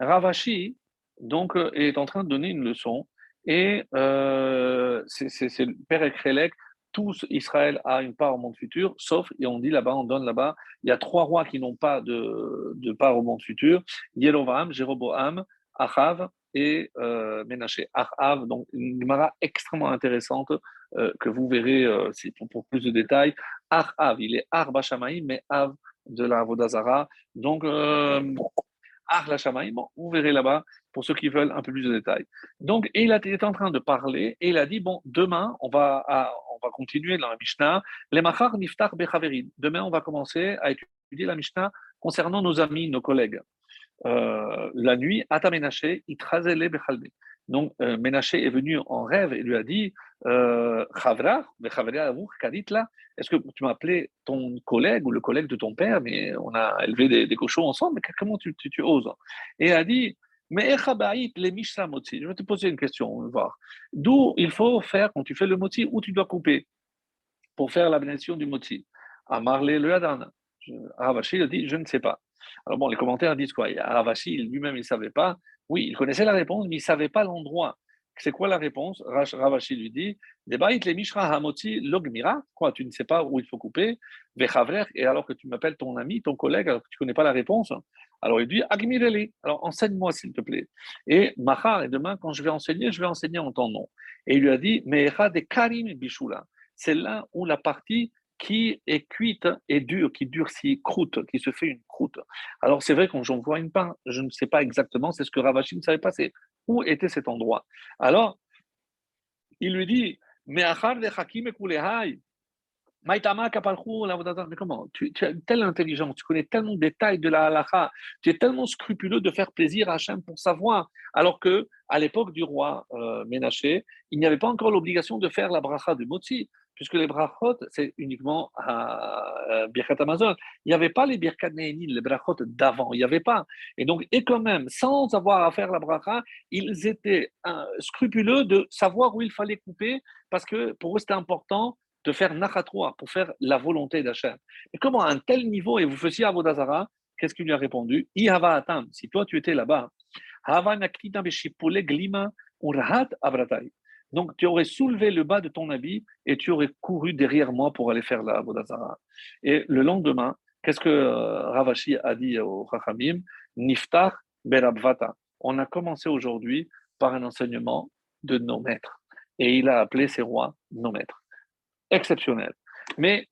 Ravashi donc, est en train de donner une leçon et c'est le père Ekrelek tous Israël a une part au monde futur, sauf, et on dit là-bas, on donne là-bas, il y a trois rois qui n'ont pas de, part au monde futur, Yerovam, Jéroboam, Achav et euh, Ménaché. Achav, donc une Gemara extrêmement intéressante euh, que vous verrez euh, pour, plus de détails. Achav, il est Arba mais Av de la Vodazara. Donc, euh, vous verrez là-bas pour ceux qui veulent un peu plus de détails. Donc, il était en train de parler et il a dit bon, demain on va on va continuer dans la Mishnah. Les machar niftar bechaverin. Demain on va commencer à étudier la Mishnah concernant nos amis, nos collègues. Euh, la nuit, Ata Menaché, Itrazele bechalbe. Donc, euh, Ménaché est venu en rêve et lui a dit euh, Chavra, est-ce que tu m'as appelé ton collègue ou le collègue de ton père, mais on a élevé des, cochons ensemble, mais comment tu, tu, oses? Et il a dit mais les. Je vais te poser une question, on va voir. D'où il faut faire quand tu fais le moti, où tu dois couper pour faire la bénédiction du moti Amarle le Adan. Ravashi a dit Je ne sais pas. Alors bon, les commentaires disent quoi? Ravashi lui-même, il ne savait pas. Oui, il connaissait la réponse, mais il ne savait pas l'endroit. C'est quoi la réponse? Ravashi lui dit logmira. Quoi, tu ne sais pas où il faut couper? Et alors que tu m'appelles ton ami, ton collègue, alors que tu ne connais pas la réponse, alors il dit Agmireli. Alors enseigne-moi s'il te plaît. Et Mahar, et demain, quand je vais enseigner, je vais enseigner en ton nom. Et il lui a dit Mecha de Karim Bishula. C'est là où la partie qui est cuite et dure, qui durcit, croûte, qui se fait une croûte. Alors c'est vrai quand j'en vois une pain, je ne sais pas exactement, c'est ce que Ravashi ne savait pas, c'est où était cet endroit. Alors, il lui dit, mais mais comment tu, tu, as telle intelligence, tu connais tellement de détails de la halakha, tu es tellement scrupuleux de faire plaisir à Hachem pour savoir, alors que à l'époque du roi euh, Ménaché, il n'y avait pas encore l'obligation de faire la bracha du motzi puisque les brachot, c'est uniquement à Birkat Amazon. Il n'y avait pas les Birkat Nehenin, les brachot d'avant, il n'y avait pas. Et donc, et quand même, sans avoir à faire la bracha, ils étaient euh, scrupuleux de savoir où il fallait couper, parce que pour eux, c'était important de faire nachatroa, pour faire la volonté d'Hachem. Et comment à un tel niveau, et vous faisiez Avodazara, qu'est-ce qu'il lui a répondu? Si toi tu étais là-bas, Hava glima abratai. Donc, tu aurais soulevé le bas de ton habit et tu aurais couru derrière moi pour aller faire la Bodazara. Et le lendemain, qu'est-ce que euh, Ravashi a dit au Chachamim Niftar Berabvata. On a commencé aujourd'hui par un enseignement de nos maîtres. Et il a appelé ces rois nos maîtres. Exceptionnel. Mais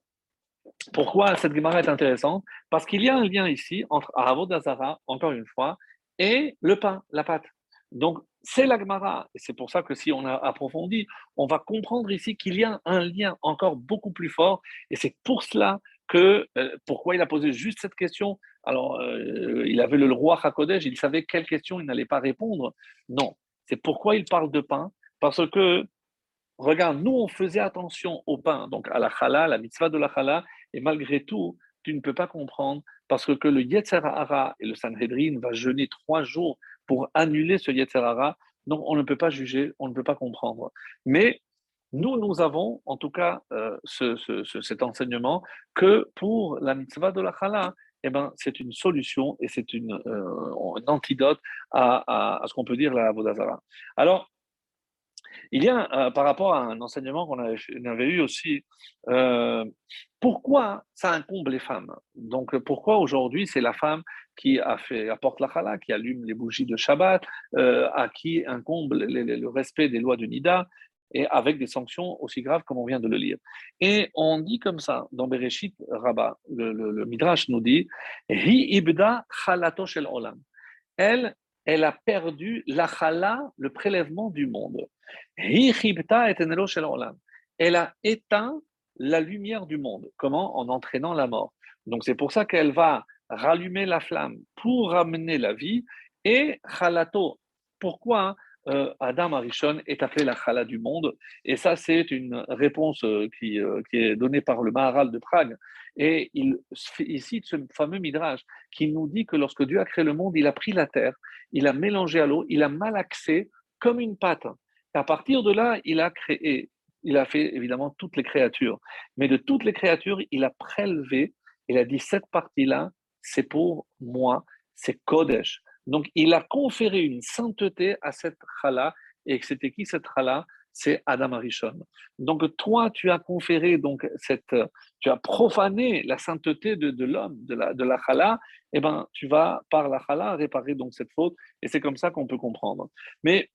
pourquoi cette Gemara est intéressante? Parce qu'il y a un lien ici entre Avodazara, encore une fois, et le pain, la pâte. Donc, c'est l'Agmara. Et c'est pour ça que si on a approfondi, on va comprendre ici qu'il y a un lien encore beaucoup plus fort. Et c'est pour cela que, euh, pourquoi il a posé juste cette question? Alors, euh, il avait le roi Hakodesh, il savait quelle question il n'allait pas répondre. Non, c'est pourquoi il parle de pain? Parce que, regarde, nous, on faisait attention au pain, donc à la chala, la mitzvah de la chala, et malgré tout, tu ne peux pas comprendre parce que, que le Yetzer Hara et le Sanhedrin va jeûner trois jours pour annuler ce Yetzerara. Donc, on ne peut pas juger, on ne peut pas comprendre. Mais nous, nous avons en tout cas euh, cet enseignement que pour la mitzvah de la chala, eh ben, c'est une solution et c'est une, euh, un antidote à, ce qu'on peut dire la Vodazara. Alors, il y a, euh, par rapport à un enseignement qu'on avait, eu aussi, pourquoi ça incombe les femmes? Donc, pourquoi aujourd'hui c'est la femme qui apporte la chala, qui allume les bougies de Shabbat, euh, à qui incombe le, respect des lois de Nida, et avec des sanctions aussi graves comme on vient de le lire? Et on dit comme ça, dans Bereshit Rabbah, le, Midrash nous dit, Hi ibda shel olam. Elle, elle a perdu la chala, le prélèvement du monde. Elle a éteint la lumière du monde. Comment? En entraînant la mort. Donc c'est pour ça qu'elle va rallumer la flamme pour ramener la vie, et Khalato. Pourquoi euh, Adam Arishon est appelé la Khala du monde? Et ça, c'est une réponse euh, qui, euh, qui, est donnée par le Maharal de Prague. Et il, cite ce fameux Midrash qui nous dit que lorsque Dieu a créé le monde, il a pris la terre, il a mélangé à l'eau, il a malaxé comme une pâte. Et à partir de là, il a créé, il a fait évidemment toutes les créatures. Mais de toutes les créatures, il a prélevé, il a dit cette partie-là, c'est pour moi, c'est Kodesh. Donc, il a conféré une sainteté à cette chala, et c'était qui cette chala C'est Adam Arishon. Donc, toi, tu as conféré, donc, cette, tu as profané la sainteté de, l'homme, de la, de la chala, et eh ben, tu vas, par la chala, réparer donc cette faute, et c'est comme ça qu'on peut comprendre. Mais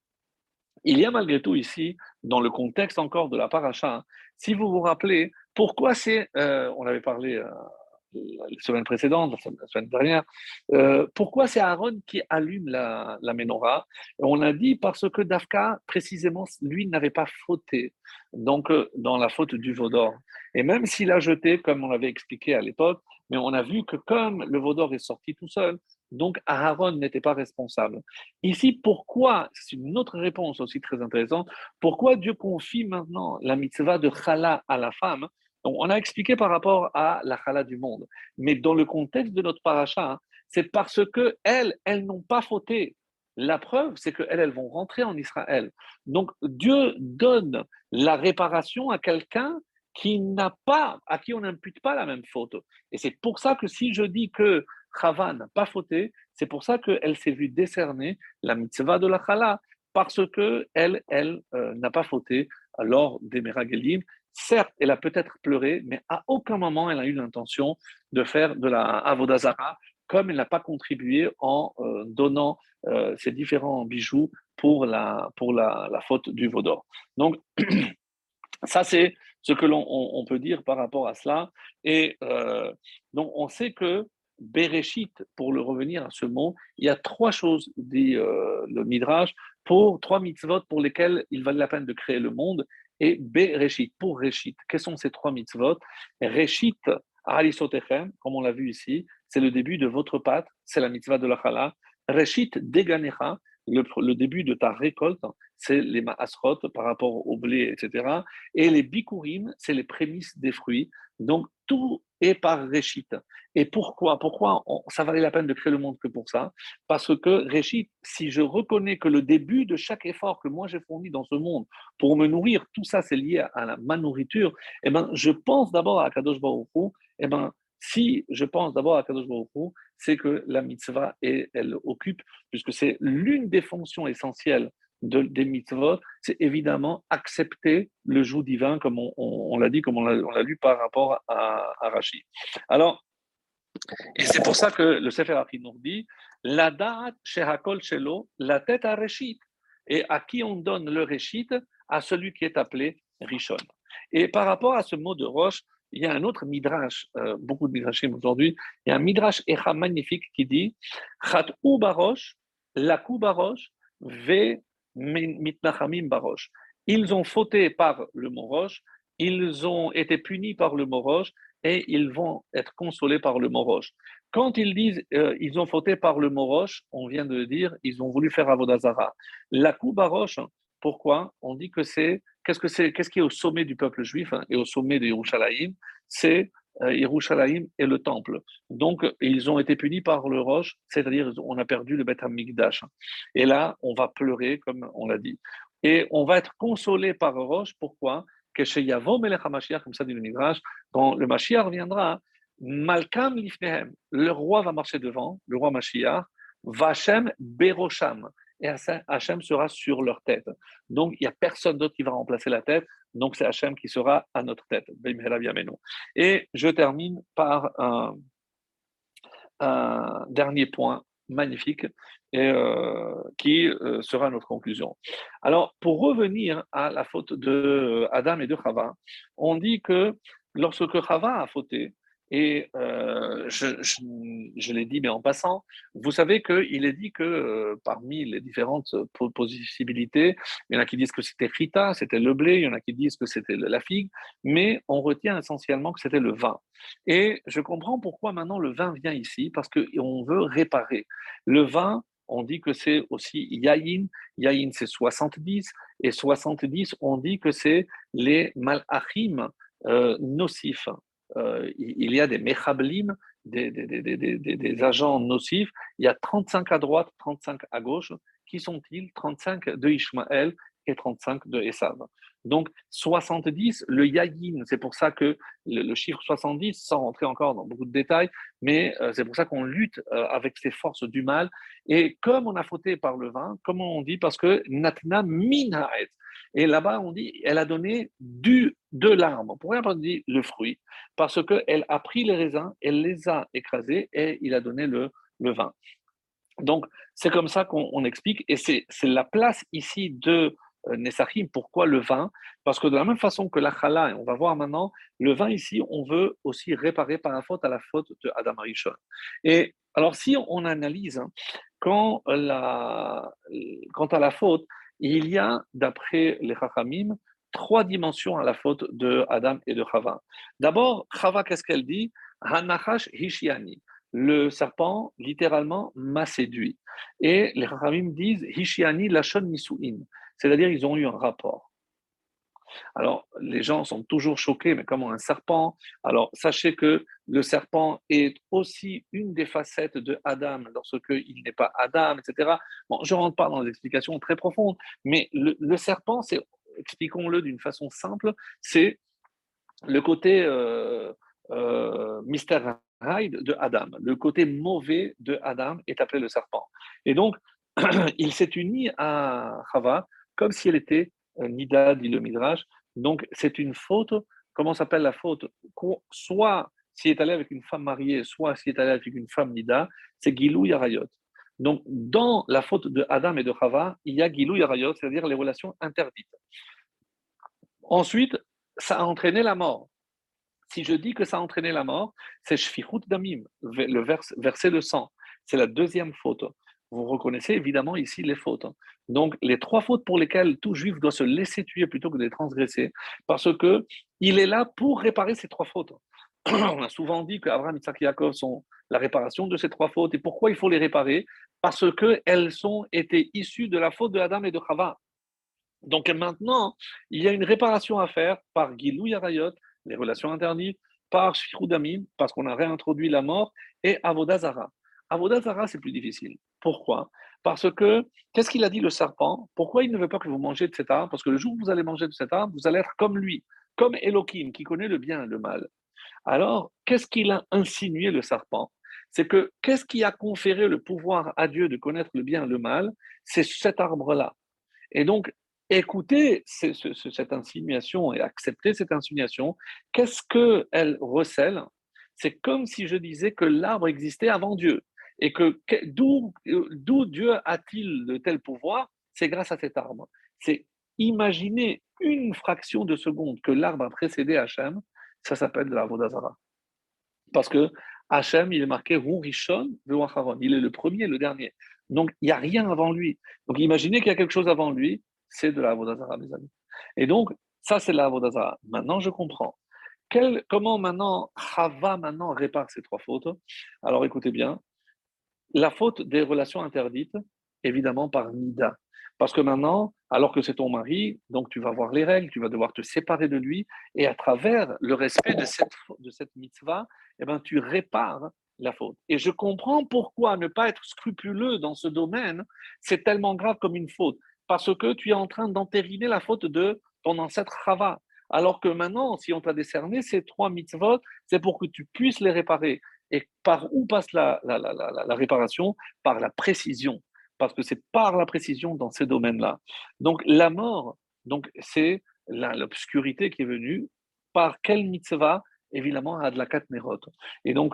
il y a malgré tout ici, dans le contexte encore de la paracha, si vous vous rappelez, pourquoi c'est, euh, on avait parlé euh, la semaine précédente, la semaine dernière, euh, pourquoi c'est Aaron qui allume la, menorah? On a dit parce que Dafka, précisément, lui n'avait pas fauté, donc euh, dans la faute du veau d'or. Et même s'il a jeté, comme on l'avait expliqué à l'époque, mais on a vu que comme le veau d'or est sorti tout seul, donc Aaron n'était pas responsable. Ici, pourquoi, c'est une autre réponse aussi très intéressante, pourquoi Dieu confie maintenant la mitzvah de chala à la femme donc, on a expliqué par rapport à la chala du monde. Mais dans le contexte de notre paracha, hein, c'est parce que elles, elles n'ont pas fauté. La preuve, c'est qu'elles, elles vont rentrer en Israël. Donc, Dieu donne la réparation à quelqu'un qui n'a pas, à qui on n'impute pas la même faute. Et c'est pour ça que si je dis que Chava n'a pas fauté, c'est pour ça qu'elle s'est vue décerner la mitzvah de la chala, parce que elle, elle euh, n'a pas fauté lors des Meragelim. Certes, elle a peut-être pleuré, mais à aucun moment elle a eu l'intention de faire de la avodazara, comme elle n'a pas contribué en euh, donnant euh, ces différents bijoux pour la, pour la, faute du vaudor. Donc, [clears throat] ça, c'est ce que l'on peut dire par rapport à cela. Et euh, donc, on sait que Bereshit, pour le revenir à ce mot, il y a trois choses, dit le Midrash, pour trois mitzvot pour lesquels il valait la peine de créer le monde et Bereshit, pour Reshit. Quels sont ces trois mitzvot? Reshit, Alisotechem, comme on l'a vu ici, c'est le début de votre pâte, c'est la mitzvah de la chala. Reshit, Deganecha, le, début de ta récolte, c'est les maasrot par rapport au blé, etc. Et les bikurim, c'est les prémices des fruits. Donc, tout est par Réchit. Et pourquoi Pourquoi ça valait la peine de créer le monde que pour ça? Parce que Réchit, si je reconnais que le début de chaque effort que moi j'ai fourni dans ce monde pour me nourrir, tout ça c'est lié à la, ma nourriture, eh ben, je pense d'abord à Kadosh Baruch eh ben, si je pense d'abord à Kadosh Baruch c'est que la mitzvah, elle occupe, puisque c'est l'une des fonctions essentielles de, des mitzvot, c'est évidemment accepter le joug divin, comme on, l'a dit, comme on l'a lu par rapport à, à Rachid. Alors, et c'est pour ça que le Sefer nous dit la da'at shehakol shelo, la tête à Reshit. Et à qui on donne le Reshit À celui qui est appelé Rishon. Et par rapport à ce mot de roche, il y a un autre midrash, euh, beaucoup de midrashim aujourd'hui, il y a un midrash echa magnifique qui dit barosh, barosh, ve mitnachamim barosh. Ils ont fauté par le mot roche, ils ont été punis par le mot roche et ils vont être consolés par le mot roche. Quand ils disent euh, ils ont fauté par le mot roche, on vient de dire, ils ont voulu faire Avodazara. La baroche, pourquoi? On dit que c'est Qu'est-ce que c'est Qu'est-ce qui est au sommet du peuple juif hein, et au sommet de Yerushalayim? C'est Yerushalayim et le temple. Donc, ils ont été punis par le roche, c'est-à-dire on a perdu le Beth Hamikdash. Et là, on va pleurer, comme on l'a dit. Et on va être consolé par le roche. Pourquoi? Comme ça dit le Midrash, quand le Mashiach viendra, Malkam Lifnehem, le roi va marcher devant, le roi Mashiach, Vachem Berosham et Hachem sera sur leur tête. Donc, il n'y a personne d'autre qui va remplacer la tête. Donc, c'est Hachem qui sera à notre tête. Et je termine par un, dernier point magnifique et, euh, qui euh, sera notre conclusion. Alors, pour revenir à la faute de Adam et de Chava, on dit que lorsque Chava a fauté, et euh, je, l'ai dit, mais en passant, vous savez qu'il est dit que euh, parmi les différentes possibilités, il y en a qui disent que c'était Rita, c'était le blé, il y en a qui disent que c'était la figue, mais on retient essentiellement que c'était le vin. Et je comprends pourquoi maintenant le vin vient ici, parce qu'on veut réparer. Le vin, on dit que c'est aussi Yaïn. Yaïn, c'est 70. Et 70, on dit que c'est les malachim euh, nocifs. Euh, il y a des mechablim, des, agents nocifs. Il y a 35 à droite, 35 à gauche. Qui sont-ils? 35 de Ishmaël et 35 de Esav. Donc 70, le yayin, c'est pour ça que le, chiffre 70, sans rentrer encore dans beaucoup de détails, mais euh, c'est pour ça qu'on lutte euh, avec ces forces du mal. Et comme on a fauté par le vin, comment on dit? Parce que natna minaet. Et là-bas, on dit, elle a donné du, de l'arbre. Pourquoi on dit le fruit Parce qu'elle a pris les raisins, elle les a écrasés et il a donné le, le vin. Donc, c'est comme ça qu'on explique. Et c'est la place ici de Nessachim. Pourquoi le vin? Parce que de la même façon que la chala, et on va voir maintenant, le vin ici, on veut aussi réparer par la faute à la faute de Adam Arishon. Et alors, si on analyse, hein, quand, quant à la faute, il y a, d'après les Chachamim, trois dimensions à la faute de Adam et de Chava. D'abord, Chava, qu'est-ce qu'elle dit? Hanachash Hishiani le serpent, littéralement, m'a séduit. Et les Chachamim disent Hishiani lachon nisuin, c'est-à-dire ils ont eu un rapport. Alors, les gens sont toujours choqués, mais comment un serpent? Alors, sachez que le serpent est aussi une des facettes de Adam lorsqu'il n'est pas Adam, etc. Bon, je ne rentre pas dans des explications très profondes, mais le, serpent, c'est, expliquons-le d'une façon simple, c'est le côté euh, euh, mystère de Adam. Le côté mauvais de Adam est appelé le serpent. Et donc, [clears throat] il s'est uni à Chava comme si elle était Nida, dit le Midrash. Donc, c'est une faute. Comment s'appelle la faute? Soit s'il est allé avec une femme mariée, soit s'il est allé avec une femme Nida, c'est Gilou Yarayot. Donc, dans la faute de Adam et de Chava, il y a Gilou Yarayot, c'est-à-dire les relations interdites. Ensuite, ça a entraîné la mort. Si je dis que ça a entraîné la mort, c'est Shfichut Damim, le verser le sang. C'est la deuxième faute. Vous reconnaissez évidemment ici les fautes. Donc, les trois fautes pour lesquelles tout juif doit se laisser tuer plutôt que de les transgresser, parce que il est là pour réparer ces trois fautes. [clears throat] On a souvent dit qu'Abraham, Isaac et Jacob sont la réparation de ces trois fautes. Et pourquoi il faut les réparer? Parce qu'elles ont été issues de la faute de Adam et de Chava. Donc maintenant, il y a une réparation à faire par Gilou Yarayot, les relations interdites, par Shirudamim, parce qu'on a réintroduit la mort, et Avodazara. Avodazara, c'est plus difficile. Pourquoi? Parce que, qu'est-ce qu'il a dit le serpent? Pourquoi il ne veut pas que vous mangez de cet arbre? Parce que le jour où vous allez manger de cet arbre, vous allez être comme lui, comme Elohim, qui connaît le bien et le mal. Alors, qu'est-ce qu'il a insinué le serpent? C'est que, qu'est-ce qui a conféré le pouvoir à Dieu de connaître le bien et le mal? C'est cet arbre-là. Et donc, écouter cette insinuation et accepter cette insinuation, qu'est-ce qu'elle recèle? C'est comme si je disais que l'arbre existait avant Dieu. Et que d'où Dieu a-t-il de tels pouvoirs? C'est grâce à cet arbre. C'est imaginer une fraction de seconde que l'arbre a précédé Hachem, ça s'appelle de l'arbre d'Azara. Parce que Hachem, il est marqué Rishon Il est le premier, le dernier. Donc, il n'y a rien avant lui. Donc, imaginez qu'il y a quelque chose avant lui, c'est de la Avodazara, mes amis. Et donc, ça, c'est la Avodazara. Maintenant, je comprends. comment maintenant Chava maintenant répare ces trois fautes? Alors, écoutez bien. La faute des relations interdites, évidemment par Nida. Parce que maintenant, alors que c'est ton mari, donc tu vas voir les règles, tu vas devoir te séparer de lui, et à travers le respect de cette, de cette mitzvah, eh ben, tu répares la faute. Et je comprends pourquoi ne pas être scrupuleux dans ce domaine, c'est tellement grave comme une faute parce que tu es en train d'entériner la faute de ton ancêtre Chava. Alors que maintenant, si on t'a décerné ces trois mitzvot, c'est pour que tu puisses les réparer. Et par où passe la, la, réparation? Par la précision. Parce que c'est par la précision dans ces domaines-là. Donc la mort, donc c'est l'obscurité qui est venue. Par quelle mitzvah? Évidemment, à de la Nerot. Et donc,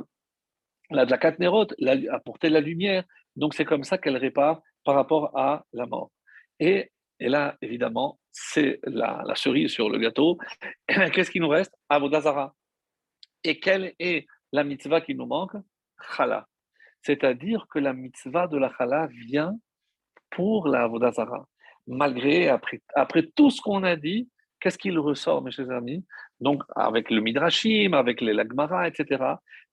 la la Nerot, apporter la lumière. Donc c'est comme ça qu'elle répare par rapport à la mort. Et, là, évidemment, c'est la, cerise sur le gâteau. Qu'est-ce qui nous reste? Avodazara. Et quelle est la mitzvah qui nous manque Chala. C'est-à-dire que la mitzvah de la chala vient pour la Avodazara. Malgré, après, après tout ce qu'on a dit, qu'est-ce qu'il ressort, mes chers amis? Donc, avec le Midrashim, avec les Lagmara, etc.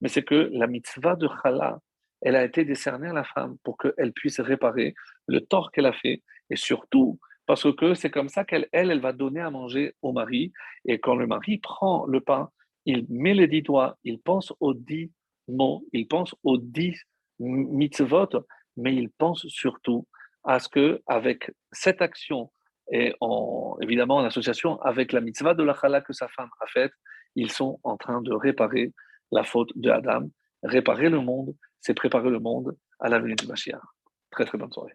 Mais c'est que la mitzvah de Chala, elle a été décernée à la femme pour qu'elle puisse réparer le tort qu'elle a fait et surtout parce que c'est comme ça qu'elle, elle, elle va donner à manger au mari. Et quand le mari prend le pain, il met les dix doigts, il pense aux dix mots, il pense aux dix mitzvot, mais il pense surtout à ce que avec cette action et en, évidemment en association avec la mitzvah de la chala que sa femme a faite, ils sont en train de réparer la faute de Adam. Réparer le monde, c'est préparer le monde à la venue du Mashiach. Très très bonne soirée.